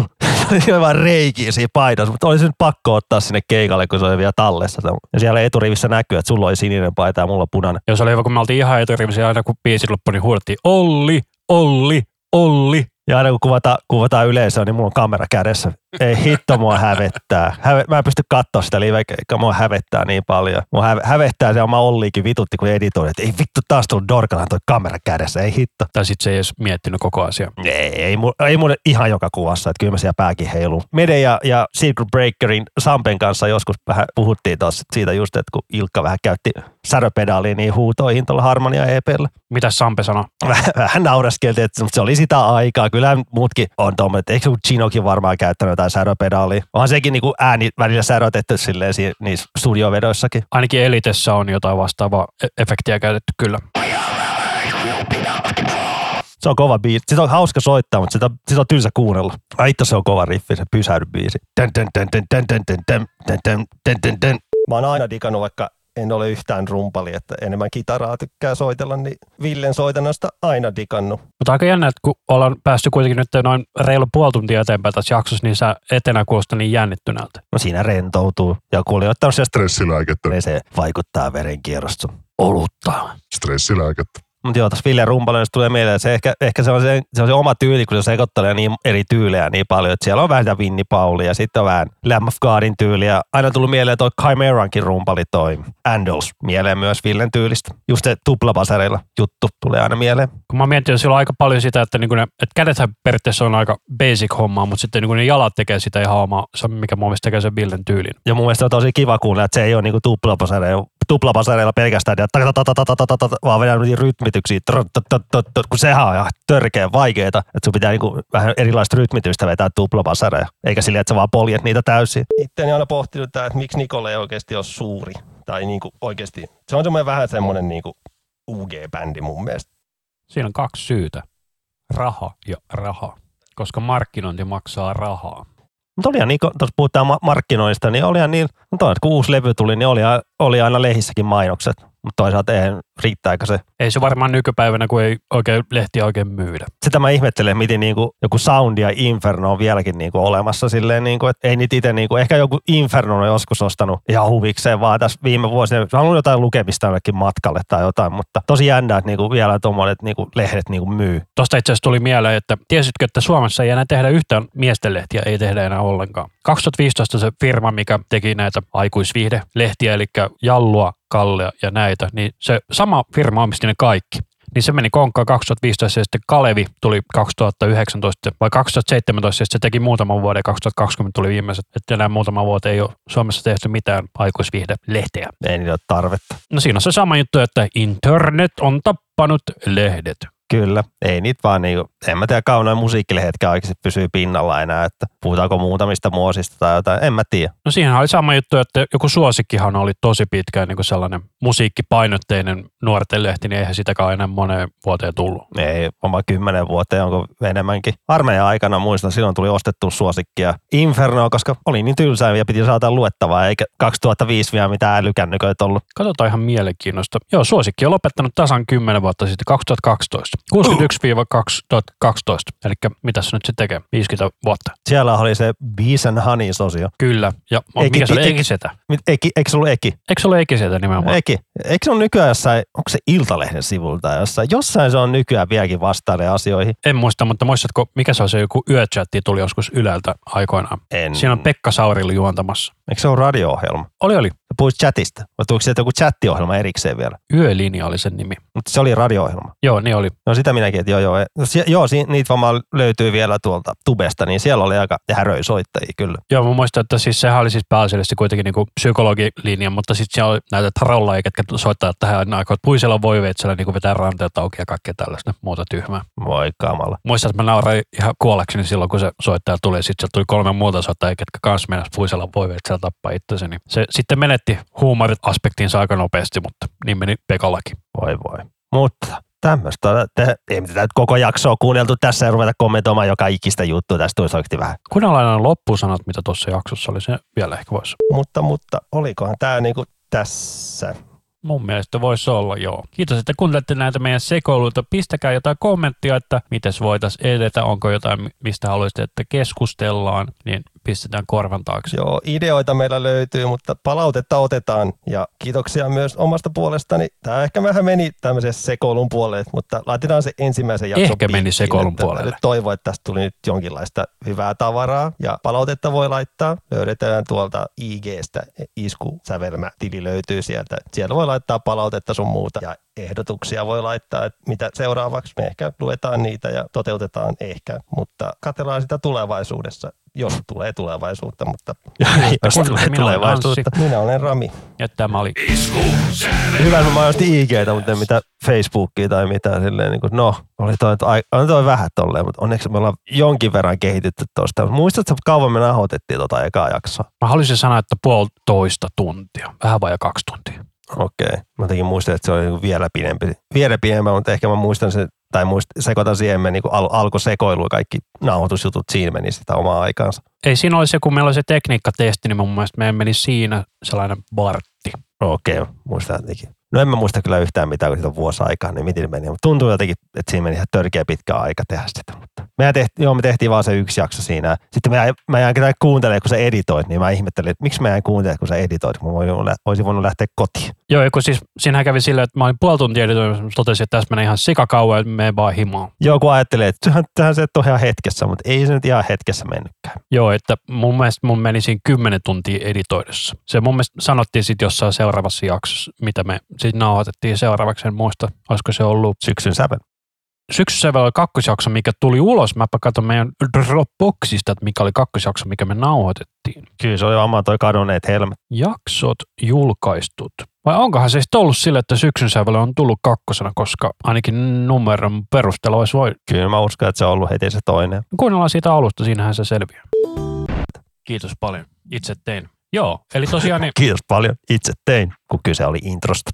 Se oli vaan reikiä siinä paidassa, mutta oli se nyt pakko ottaa sinne keikalle, kun se oli vielä tallessa. Ja siellä eturivissä näkyy, että sulla oli sininen paita ja mulla punainen. Ja se oli hyvä, kun me oltiin ihan eturivisiä aina kun biisi loppui, niin huudettiin Olli, Olli, Olli. Ja aina kun kuvataan, kuvataan yleisöä, niin mulla on kamera kädessä. Ei hitto mua hävettää. Häve, mä en pysty katsoa sitä livekeikkaa, mua hävettää niin paljon. Mua häve, hävettää se oma Olliikin vitutti, kun editoi, että ei vittu taas tullut Dorkalan toi kamera kädessä, ei hitto. Tai sitten se ei edes miettinyt koko asiaa. Ei, ei, mu- ei mun ihan joka kuvassa, että kyllä mä siellä pääkin heiluu. Mede ja, ja Secret Breakerin Sampen kanssa joskus vähän puhuttiin tossa siitä just, että kun Ilkka vähän käytti säröpedaaliin niin huutoihin tuolla Harmonia EPllä. Mitä Sampe sanoi? Vähän, vähän nauraskeltiin, että se oli sitä aikaa. Kyllä muutkin on tuommoinen, että eikö Chinokin varmaan käyttänyt jotain säröpedaalia. Onhan sekin niin kuin ääni välillä särötetty silleen si- niissä studiovedoissakin. Ainakin Elitessä on jotain vastaavaa e- efektiä käytetty kyllä. Se on kova biisi. Sitä on hauska soittaa, mutta sitä, sitä on tylsä kuunnella. Ai itse se on kova riffi, se pysähdy biisi. Tän, tän, tän, tän, tän, tän, tän, tän, tän, tän, tän, tän, tän. Mä oon aina digannut, vaikka en ole yhtään rumpali, että enemmän kitaraa tykkää soitella, niin Villen soitannasta aina digannut. Mutta aika jännä, että kun ollaan päästy kuitenkin nyt noin reilu puoli tuntia eteenpäin tässä jaksossa, niin sä etenä kuulostaa niin jännittyneeltä. No siinä rentoutuu. Ja ottanut sitä Stressilääkettä. niin se vaikuttaa verenkierrosta. Olutta. Stressilääkettä. Mutta joo, tuossa Ville Rumpalainen tulee mieleen, että se ehkä, ehkä se, on se, se, on se oma tyyli, kun se sekoittelee niin eri tyylejä niin paljon, että siellä on vähän sitä Vinnie Pauli ja sitten on vähän Lamb of Godin tyyli ja aina tullut mieleen toi Chimerankin rumpali toi Andals mieleen myös Villen tyylistä. Just se tuplapasereilla juttu tulee aina mieleen. Kun mä mietin silloin aika paljon sitä, että, niin ne, että kädethän periaatteessa on aika basic hommaa, mutta sitten niin ne jalat tekee sitä ihan omaa, se, mikä mun mielestä tekee sen Villen tyylin. Ja mun mielestä on tosi kiva kuulla, että se ei ole niinku tuplapasereilla tuplapasereilla pelkästään, ja vaan vedän rytmityksiä, kun sehän on ihan törkeä vaikeeta, että sun pitää niinku vähän erilaista rytmitystä vetää tuplapasereja, eikä silleen, että sä vaan poljet niitä täysin. Itteni aina pohtinut tää, että miksi Nikolle ei oikeasti ole suuri, tai niinku oikeasti, se on semmoinen vähän semmoinen niinku UG-bändi mun mielestä. Siinä on kaksi syytä. Raha ja raha. Koska markkinointi maksaa rahaa. Mutta olihan niin, tuossa puhutaan markkinoista, niin olihan niin, no kun uusi levy tuli, niin oli, oli aina lehissäkin mainokset. Mutta toisaalta eihän riittääkö se. Ei se varmaan nykypäivänä, kun ei oikein lehtiä oikein myydä. Sitä mä ihmettelen, miten niinku joku Sound ja Inferno on vieläkin niinku olemassa silleen, niinku, että ei niitä itse, niinku, ehkä joku Inferno on joskus ostanut ihan huvikseen, vaan tässä viime vuosina, haluan jotain lukemista jollekin matkalle tai jotain, mutta tosi jännä, että niinku vielä tuommoiset niinku lehdet niinku myy. Tuosta itse asiassa tuli mieleen, että tiesitkö, että Suomessa ei enää tehdä yhtään miestenlehtiä, ei tehdä enää ollenkaan. 2015 se firma, mikä teki näitä aikuisviihdelehtiä, eli Jallua, Kallea ja näitä, niin se sama firma omisti ne kaikki. Niin se meni konkkaan 2015 ja sitten Kalevi tuli 2019 vai 2017 ja se teki muutaman vuoden ja 2020 tuli viimeiset. Että enää muutama vuotta ei ole Suomessa tehty mitään aikuisviihde-lehteä. Ei niillä ole tarvetta. No siinä on se sama juttu, että internet on tappanut lehdet. Kyllä, ei niitä vaan niinku, en mä tiedä kauan noin musiikkilehdetkään oikeasti pysyy pinnalla enää, että puhutaanko muutamista muosista tai jotain, en mä tiedä. No siihen oli sama juttu, että joku suosikkihan oli tosi pitkään niin kuin sellainen musiikkipainotteinen nuorten lehti, niin eihän sitäkään enää moneen vuoteen tullut. Ei, oma kymmenen vuoteen, onko enemmänkin. Armeijan aikana muistan, silloin tuli ostettu suosikkia Inferno, koska oli niin tylsää ja piti saada luettavaa, eikä 2005 vielä mitään älykännyköitä ollut. Katsotaan ihan mielenkiinnosta. Joo, suosikki on lopettanut tasan 10 vuotta sitten, 2012. 61-2012. Eli mitä se nyt sitten tekee? 50 vuotta. Siellä oli se Bees and Honey-sosio. Kyllä. Ja Eki- mikä se oli? eki- Ekisetä. Eki, eikö se ollut Eki? Eikö se ole Ekisetä nimenomaan? Eki. Eikö se ole nykyään jossain, onko se Iltalehden sivulta jossain? Jossain se on nykyään vieläkin vastailee asioihin. En muista, mutta muistatko, mikä se on se joku yöchatti tuli joskus Yleltä aikoinaan? En. Siinä on Pekka Saurili juontamassa. Eikö se ole radio-ohjelma? Oli, oli. Puhuit chatista. Vai tuliko sieltä joku chattiohjelma erikseen vielä? Yölinja oli sen nimi. Mutta se oli radio-ohjelma. Joo, niin oli. No sitä minäkin, että joo joo. No, sie- joo, si- niitä varmaan löytyy vielä tuolta tubesta, niin siellä oli aika häröi soittajia kyllä. Joo, mä muistan, että siis sehän oli siis pääasiallisesti kuitenkin niinku psykologilinja, mutta sitten siellä oli näitä trollajia, ketkä soittaa tähän aikaan, että puisella voi veitsellä niinku vetää ranteet auki ja kaikkea tällaista muuta tyhmää. Voi kamala. Muistan, että mä nauroin ihan kuollakseni silloin, kun se soittaja tuli. Sitten tuli kolme muuta soittajia, ketkä kanssa mennä puisella voi veitsellä tappaa itsensä. Niin se sitten menetti huumorit-aspektiinsa aika nopeasti, mutta niin meni Pekallakin. Voi voi. Mutta tämmöistä, te, ei mitä nyt koko jaksoa kuunneltu tässä ja ruveta kommentoimaan joka ikistä juttua. Tästä tulisi oikeasti vähän. Kuunnellaan aina loppusanat, mitä tuossa jaksossa oli. Se vielä ehkä voisi. Mutta, mutta olikohan tämä niinku tässä? Mun mielestä voisi olla, joo. Kiitos, että kuuntelette näitä meidän sekoiluita. Pistäkää jotain kommenttia, että miten voitaisiin edetä, onko jotain, mistä haluaisitte, että keskustellaan, niin pistetään korvan taakse. Joo, ideoita meillä löytyy, mutta palautetta otetaan. Ja kiitoksia myös omasta puolestani. Tämä ehkä vähän meni tämmöisen sekoilun puolelle, mutta laitetaan se ensimmäisen jakson Ehkä meni sekoilun että puolelle. Toivon, että tästä tuli nyt jonkinlaista hyvää tavaraa. Ja palautetta voi laittaa. Löydetään tuolta IGstä. Isku-sävelmä tili löytyy sieltä. Siellä voi laittaa palautetta sun muuta. Ja ehdotuksia voi laittaa, että mitä seuraavaksi. Me ehkä luetaan niitä ja toteutetaan ehkä, mutta katsellaan sitä tulevaisuudessa, jos tulee tulevaisuutta, mutta jos tulee Minä olen tulevaisuutta. Minä olen Rami. Ja tämä oli Hyvä, että mä mainostin IGtä, mutta en mitä Facebookia tai mitään silleen, niin kuin, no, oli toi, on toi vähän tolleen, mutta onneksi me ollaan jonkin verran kehitytty tuosta. Muistatko, kauan me nauhoitettiin tota ekaa jaksoa? Mä haluaisin sanoa, että puolitoista tuntia. Vähän vajaa kaksi tuntia. Okei. Mä jotenkin muistan, että se oli niin vielä pidempi. Vielä pidempi, mutta ehkä mä muistan sen, tai muist, sekoitan siihen me niin al, alkoi sekoilu ja kaikki nauhoitusjutut siinä meni sitä omaa aikaansa. Ei siinä oli se, kun meillä oli se tekniikkatesti, niin mun mielestä meidän meni siinä sellainen vartti. Okei, muistan jotenkin. No en mä muista kyllä yhtään mitään, kun siitä on vuosi aikaa, niin miten meni. Mutta tuntuu jotenkin, että siinä meni ihan törkeä pitkä aika tehdä sitä. Mutta mehän tehti, joo, me tehtiin vaan se yksi jakso siinä. Sitten mä, jäin- mä jäin kuuntelemaan, kun sä editoit, niin mä ihmettelin, että miksi mä jäin kuuntelemaan, kun sä editoit, kun mä olisin voinut lähteä kotiin. Joo, kun siis siinähän kävi silleen, että mä olin puoli tuntia editoimassa, totesin, että tässä menee ihan sikakauan, että mene vaan himaan. Joo, kun ajattelee, että tähän, se et ole ihan hetkessä, mutta ei se nyt ihan hetkessä mennytkään. Joo, että mun mielestä mun meni siinä 10 tuntia editoidessa. Se mun mielestä sanottiin sitten jossain seuraavassa jaksossa, mitä me sitten nauhoitettiin seuraavaksi, en muista, olisiko se ollut Syksyn sävel. syksyssä vielä oli kakkosjakso, mikä tuli ulos. Mäpä katson meidän Dropboxista, että mikä oli kakkosjakso, mikä me nauhoitettiin. Kyllä se oli varmaan toi kadonneet helmet. Jaksot julkaistut. Vai onkohan se sitten ollut sille, että syksyn sävel on tullut kakkosena, koska ainakin numeron perusteella olisi voi. Kyllä mä uskon, että se on ollut heti se toinen. Kuunnellaan siitä alusta, siinähän se selviää. Kiitos paljon. Itse tein. Joo, eli tosiaan, niin, Kiitos paljon. Itse tein, kun kyse oli introsta.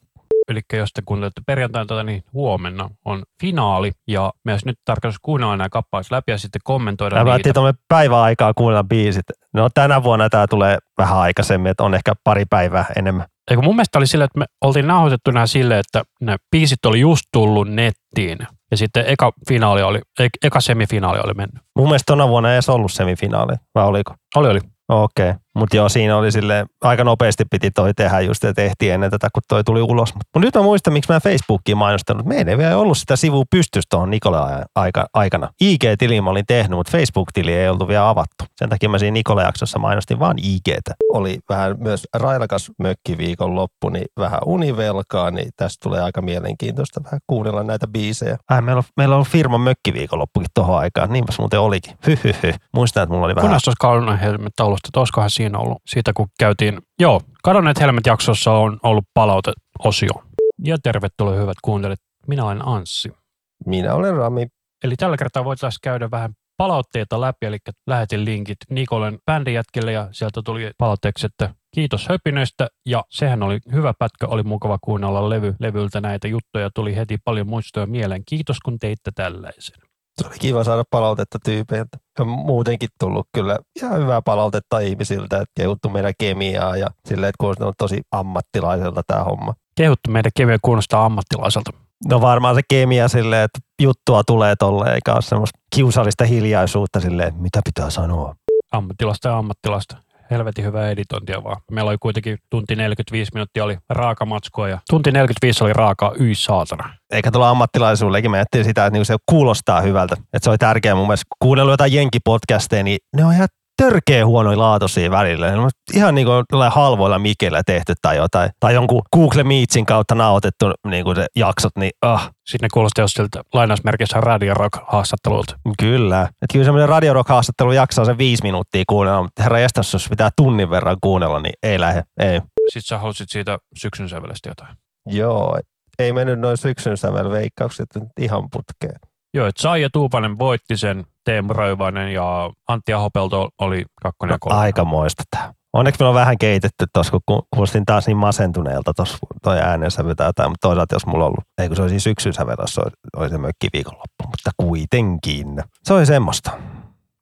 Eli jos te kuuntelette perjantaina tätä, niin huomenna on finaali. Ja myös nyt tarkoitus kuunnella nämä kappaleet läpi ja sitten kommentoida Tämä niitä. päättiin tuonne päiväaikaa kuunnella biisit. No tänä vuonna tämä tulee vähän aikaisemmin, että on ehkä pari päivää enemmän. Eikö mun mielestä oli sille, että me oltiin nauhoitettu nämä silleen, että ne biisit oli just tullut nettiin. Ja sitten eka, finaali oli, e- eka semifinaali oli mennyt. Mun mielestä tona vuonna ei edes ollut semifinaali, vai oliko? Oli, oli. Okei, okay. Mutta joo, siinä oli sille aika nopeasti piti toi tehdä just, että tehtiin ennen tätä, kun toi tuli ulos. Mutta nyt mä muistan, miksi mä Facebookiin mainostanut. Meillä ei vielä ollut sitä sivua pystyssä tuohon Nikola aika, aikana. IG-tili mä olin tehnyt, mutta Facebook-tili ei oltu vielä avattu. Sen takia mä siinä Nikola-jaksossa mainostin vaan IGtä. oli vähän myös railakas mökkiviikon loppu, niin vähän univelkaa, niin tästä tulee aika mielenkiintoista vähän kuunnella näitä biisejä. Ai, meillä on, meillä on ollut firman mökkiviikonloppukin tuohon aikaan. Niinpäs muuten olikin. Hyhyhy. Muistan, että mulla oli vähän... Kunnes tuossa kadonneet helmet taulusta, siinä ollut siitä, kun käytiin. Joo, kadonneet helmet jaksossa on ollut palauteosio. Ja tervetuloa hyvät kuuntelijat. Minä olen Anssi. Minä olen Rami. Eli tällä kertaa voitaisiin käydä vähän palautteita läpi, eli lähetin linkit Nikolen bändijätkille ja sieltä tuli palautteeksi, että kiitos höpinöistä ja sehän oli hyvä pätkä, oli mukava kuunnella levy, levyltä näitä juttuja, tuli heti paljon muistoja mieleen. Kiitos kun teitte tällaisen. Se oli kiva saada palautetta tyypeiltä. Ja muutenkin tullut kyllä ihan hyvää palautetta ihmisiltä, että kehuttu meidän kemiaa ja silleen, että kuulostaa on tosi ammattilaiselta tämä homma. Kehuttu meidän kemiä kuulostaa ammattilaiselta. No varmaan se kemia silleen, että juttua tulee tolleen, eikä ole semmoista kiusallista hiljaisuutta silleen, että mitä pitää sanoa. Ammattilasta ja ammattilasta. Helvetin hyvää editointia vaan. Meillä oli kuitenkin tunti 45 minuuttia oli raaka matskua ja tunti 45 oli raakaa yi saatana. Eikä tuolla ammattilaisuudellekin, me ajattelin sitä, että niinku se kuulostaa hyvältä. Että se oli tärkeää mun mielestä. Kuunnellut jotain jenkipodcasteja, niin ne on ihan törkeä huonoja laatuisia välillä. Ihan niin kuin halvoilla mikellä tehty tai jotain. Tai jonkun Google Meetsin kautta nauhoitettu niin kuin se jaksot, niin ah, Sitten ne kuulosti jos siltä lainausmerkissä Radio Rock-haastattelulta. kyllä. Että kyllä semmoinen Radio Rock-haastattelu jaksaa se viisi minuuttia kuunnella, mutta herra jästäs, jos pitää tunnin verran kuunnella, niin ei lähde, ei. Sitten sä halusit siitä syksyn sävelestä jotain. Joo, et ei mennyt noin syksyn sävel veikkaukset ihan putkeen. Joo, että Saija Tuupanen voitti sen, Teemu Röyvainen ja Antti Ahopelto oli kakkonen ja kolme. Aikamoista tämä. Onneksi me on vähän keitetty tuossa, kun ku- kuulostin taas niin masentuneelta tuossa toi äänensävy tai jotain, mutta toisaalta jos mulla on ollut, ei kun se olisi syksyn sävelossa, oli, oli se mökki viikonloppu, mutta kuitenkin. Se oli semmoista.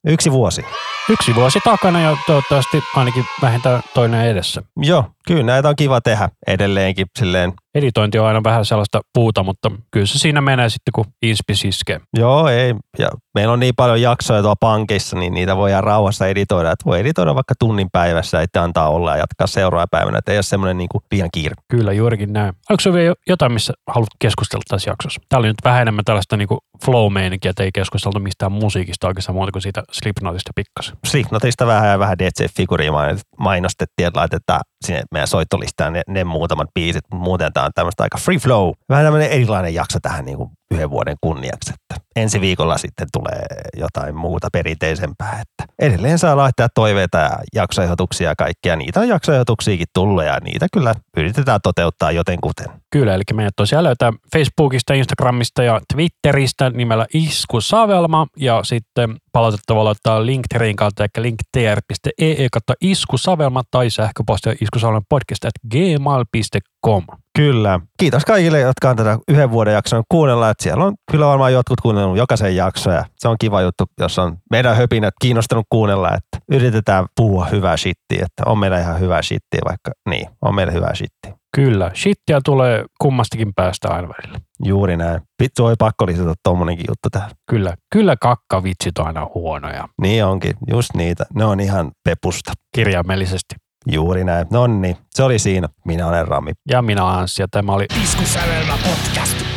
Yksi vuosi. Yksi vuosi takana ja toivottavasti ainakin vähintään toinen edessä. Joo, kyllä näitä on kiva tehdä edelleenkin silleen. Editointi on aina vähän sellaista puuta, mutta kyllä se siinä menee sitten, kun inspis iskee. Joo, ei. Ja meillä on niin paljon jaksoja tuolla pankissa, niin niitä voidaan rauhassa editoida. Että voi editoida vaikka tunnin päivässä, että antaa olla ja jatkaa seuraavana päivänä. Että ei ole semmoinen niin kuin liian kiire. Kyllä, juurikin näin. Oliko se vielä jotain, missä haluat keskustella tässä jaksossa? Tämä oli nyt vähän enemmän tällaista niin flow meininkiä että ei keskusteltu mistään musiikista oikeastaan muuta kuin siitä Slipknotista pikkasen. Slipknotista vähän ja vähän DJ-figuria mainostettiin, että laitetaan sinne meidän soittolistaan ne, ne muutamat biisit. Mutta muuten tämä on tämmöistä aika free flow. Vähän tämmöinen erilainen jakso tähän niin kuin yhden vuoden kunniaksi. Että ensi viikolla sitten tulee jotain muuta perinteisempää. Että edelleen saa laittaa toiveita ja jaksoehdotuksia ja kaikkia. Niitä on jaksoehdotuksiakin tullut ja niitä kyllä yritetään toteuttaa jotenkuten. Kyllä, eli meidät tosiaan löytää Facebookista, Instagramista ja Twitteristä nimellä Isku Savelma ja sitten palautetta voi laittaa Linktreen kautta, eli linktr.ee kautta Isku Savelma tai sähköpostia iskusavelma podcast at gmail.com. Kyllä. Kiitos kaikille, jotka on tätä yhden vuoden jakson kuunnella. Että siellä on kyllä varmaan jotkut kuunnellut jokaisen jakson ja se on kiva juttu, jos on meidän höpinät kiinnostanut kuunnella, että yritetään puhua hyvää shittiä, että on meillä ihan hyvää shittiä, vaikka niin, on meillä hyvää shittiä. Kyllä, shittiä tulee kummastakin päästä aina välillä. Juuri näin. Vittu, oli pakko lisätä tommonenkin juttu tähän. Kyllä, kyllä kakkavitsit on aina huonoja, Niin onkin, just niitä. Ne on ihan pepusta. kirjaimellisesti. Juuri näin. No niin, se oli siinä. Minä olen Rami. Ja minä Anssi, ja tämä oli Iskusävelmä podcast.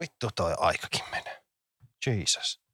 Vittu toi aikakin menee. Jesus.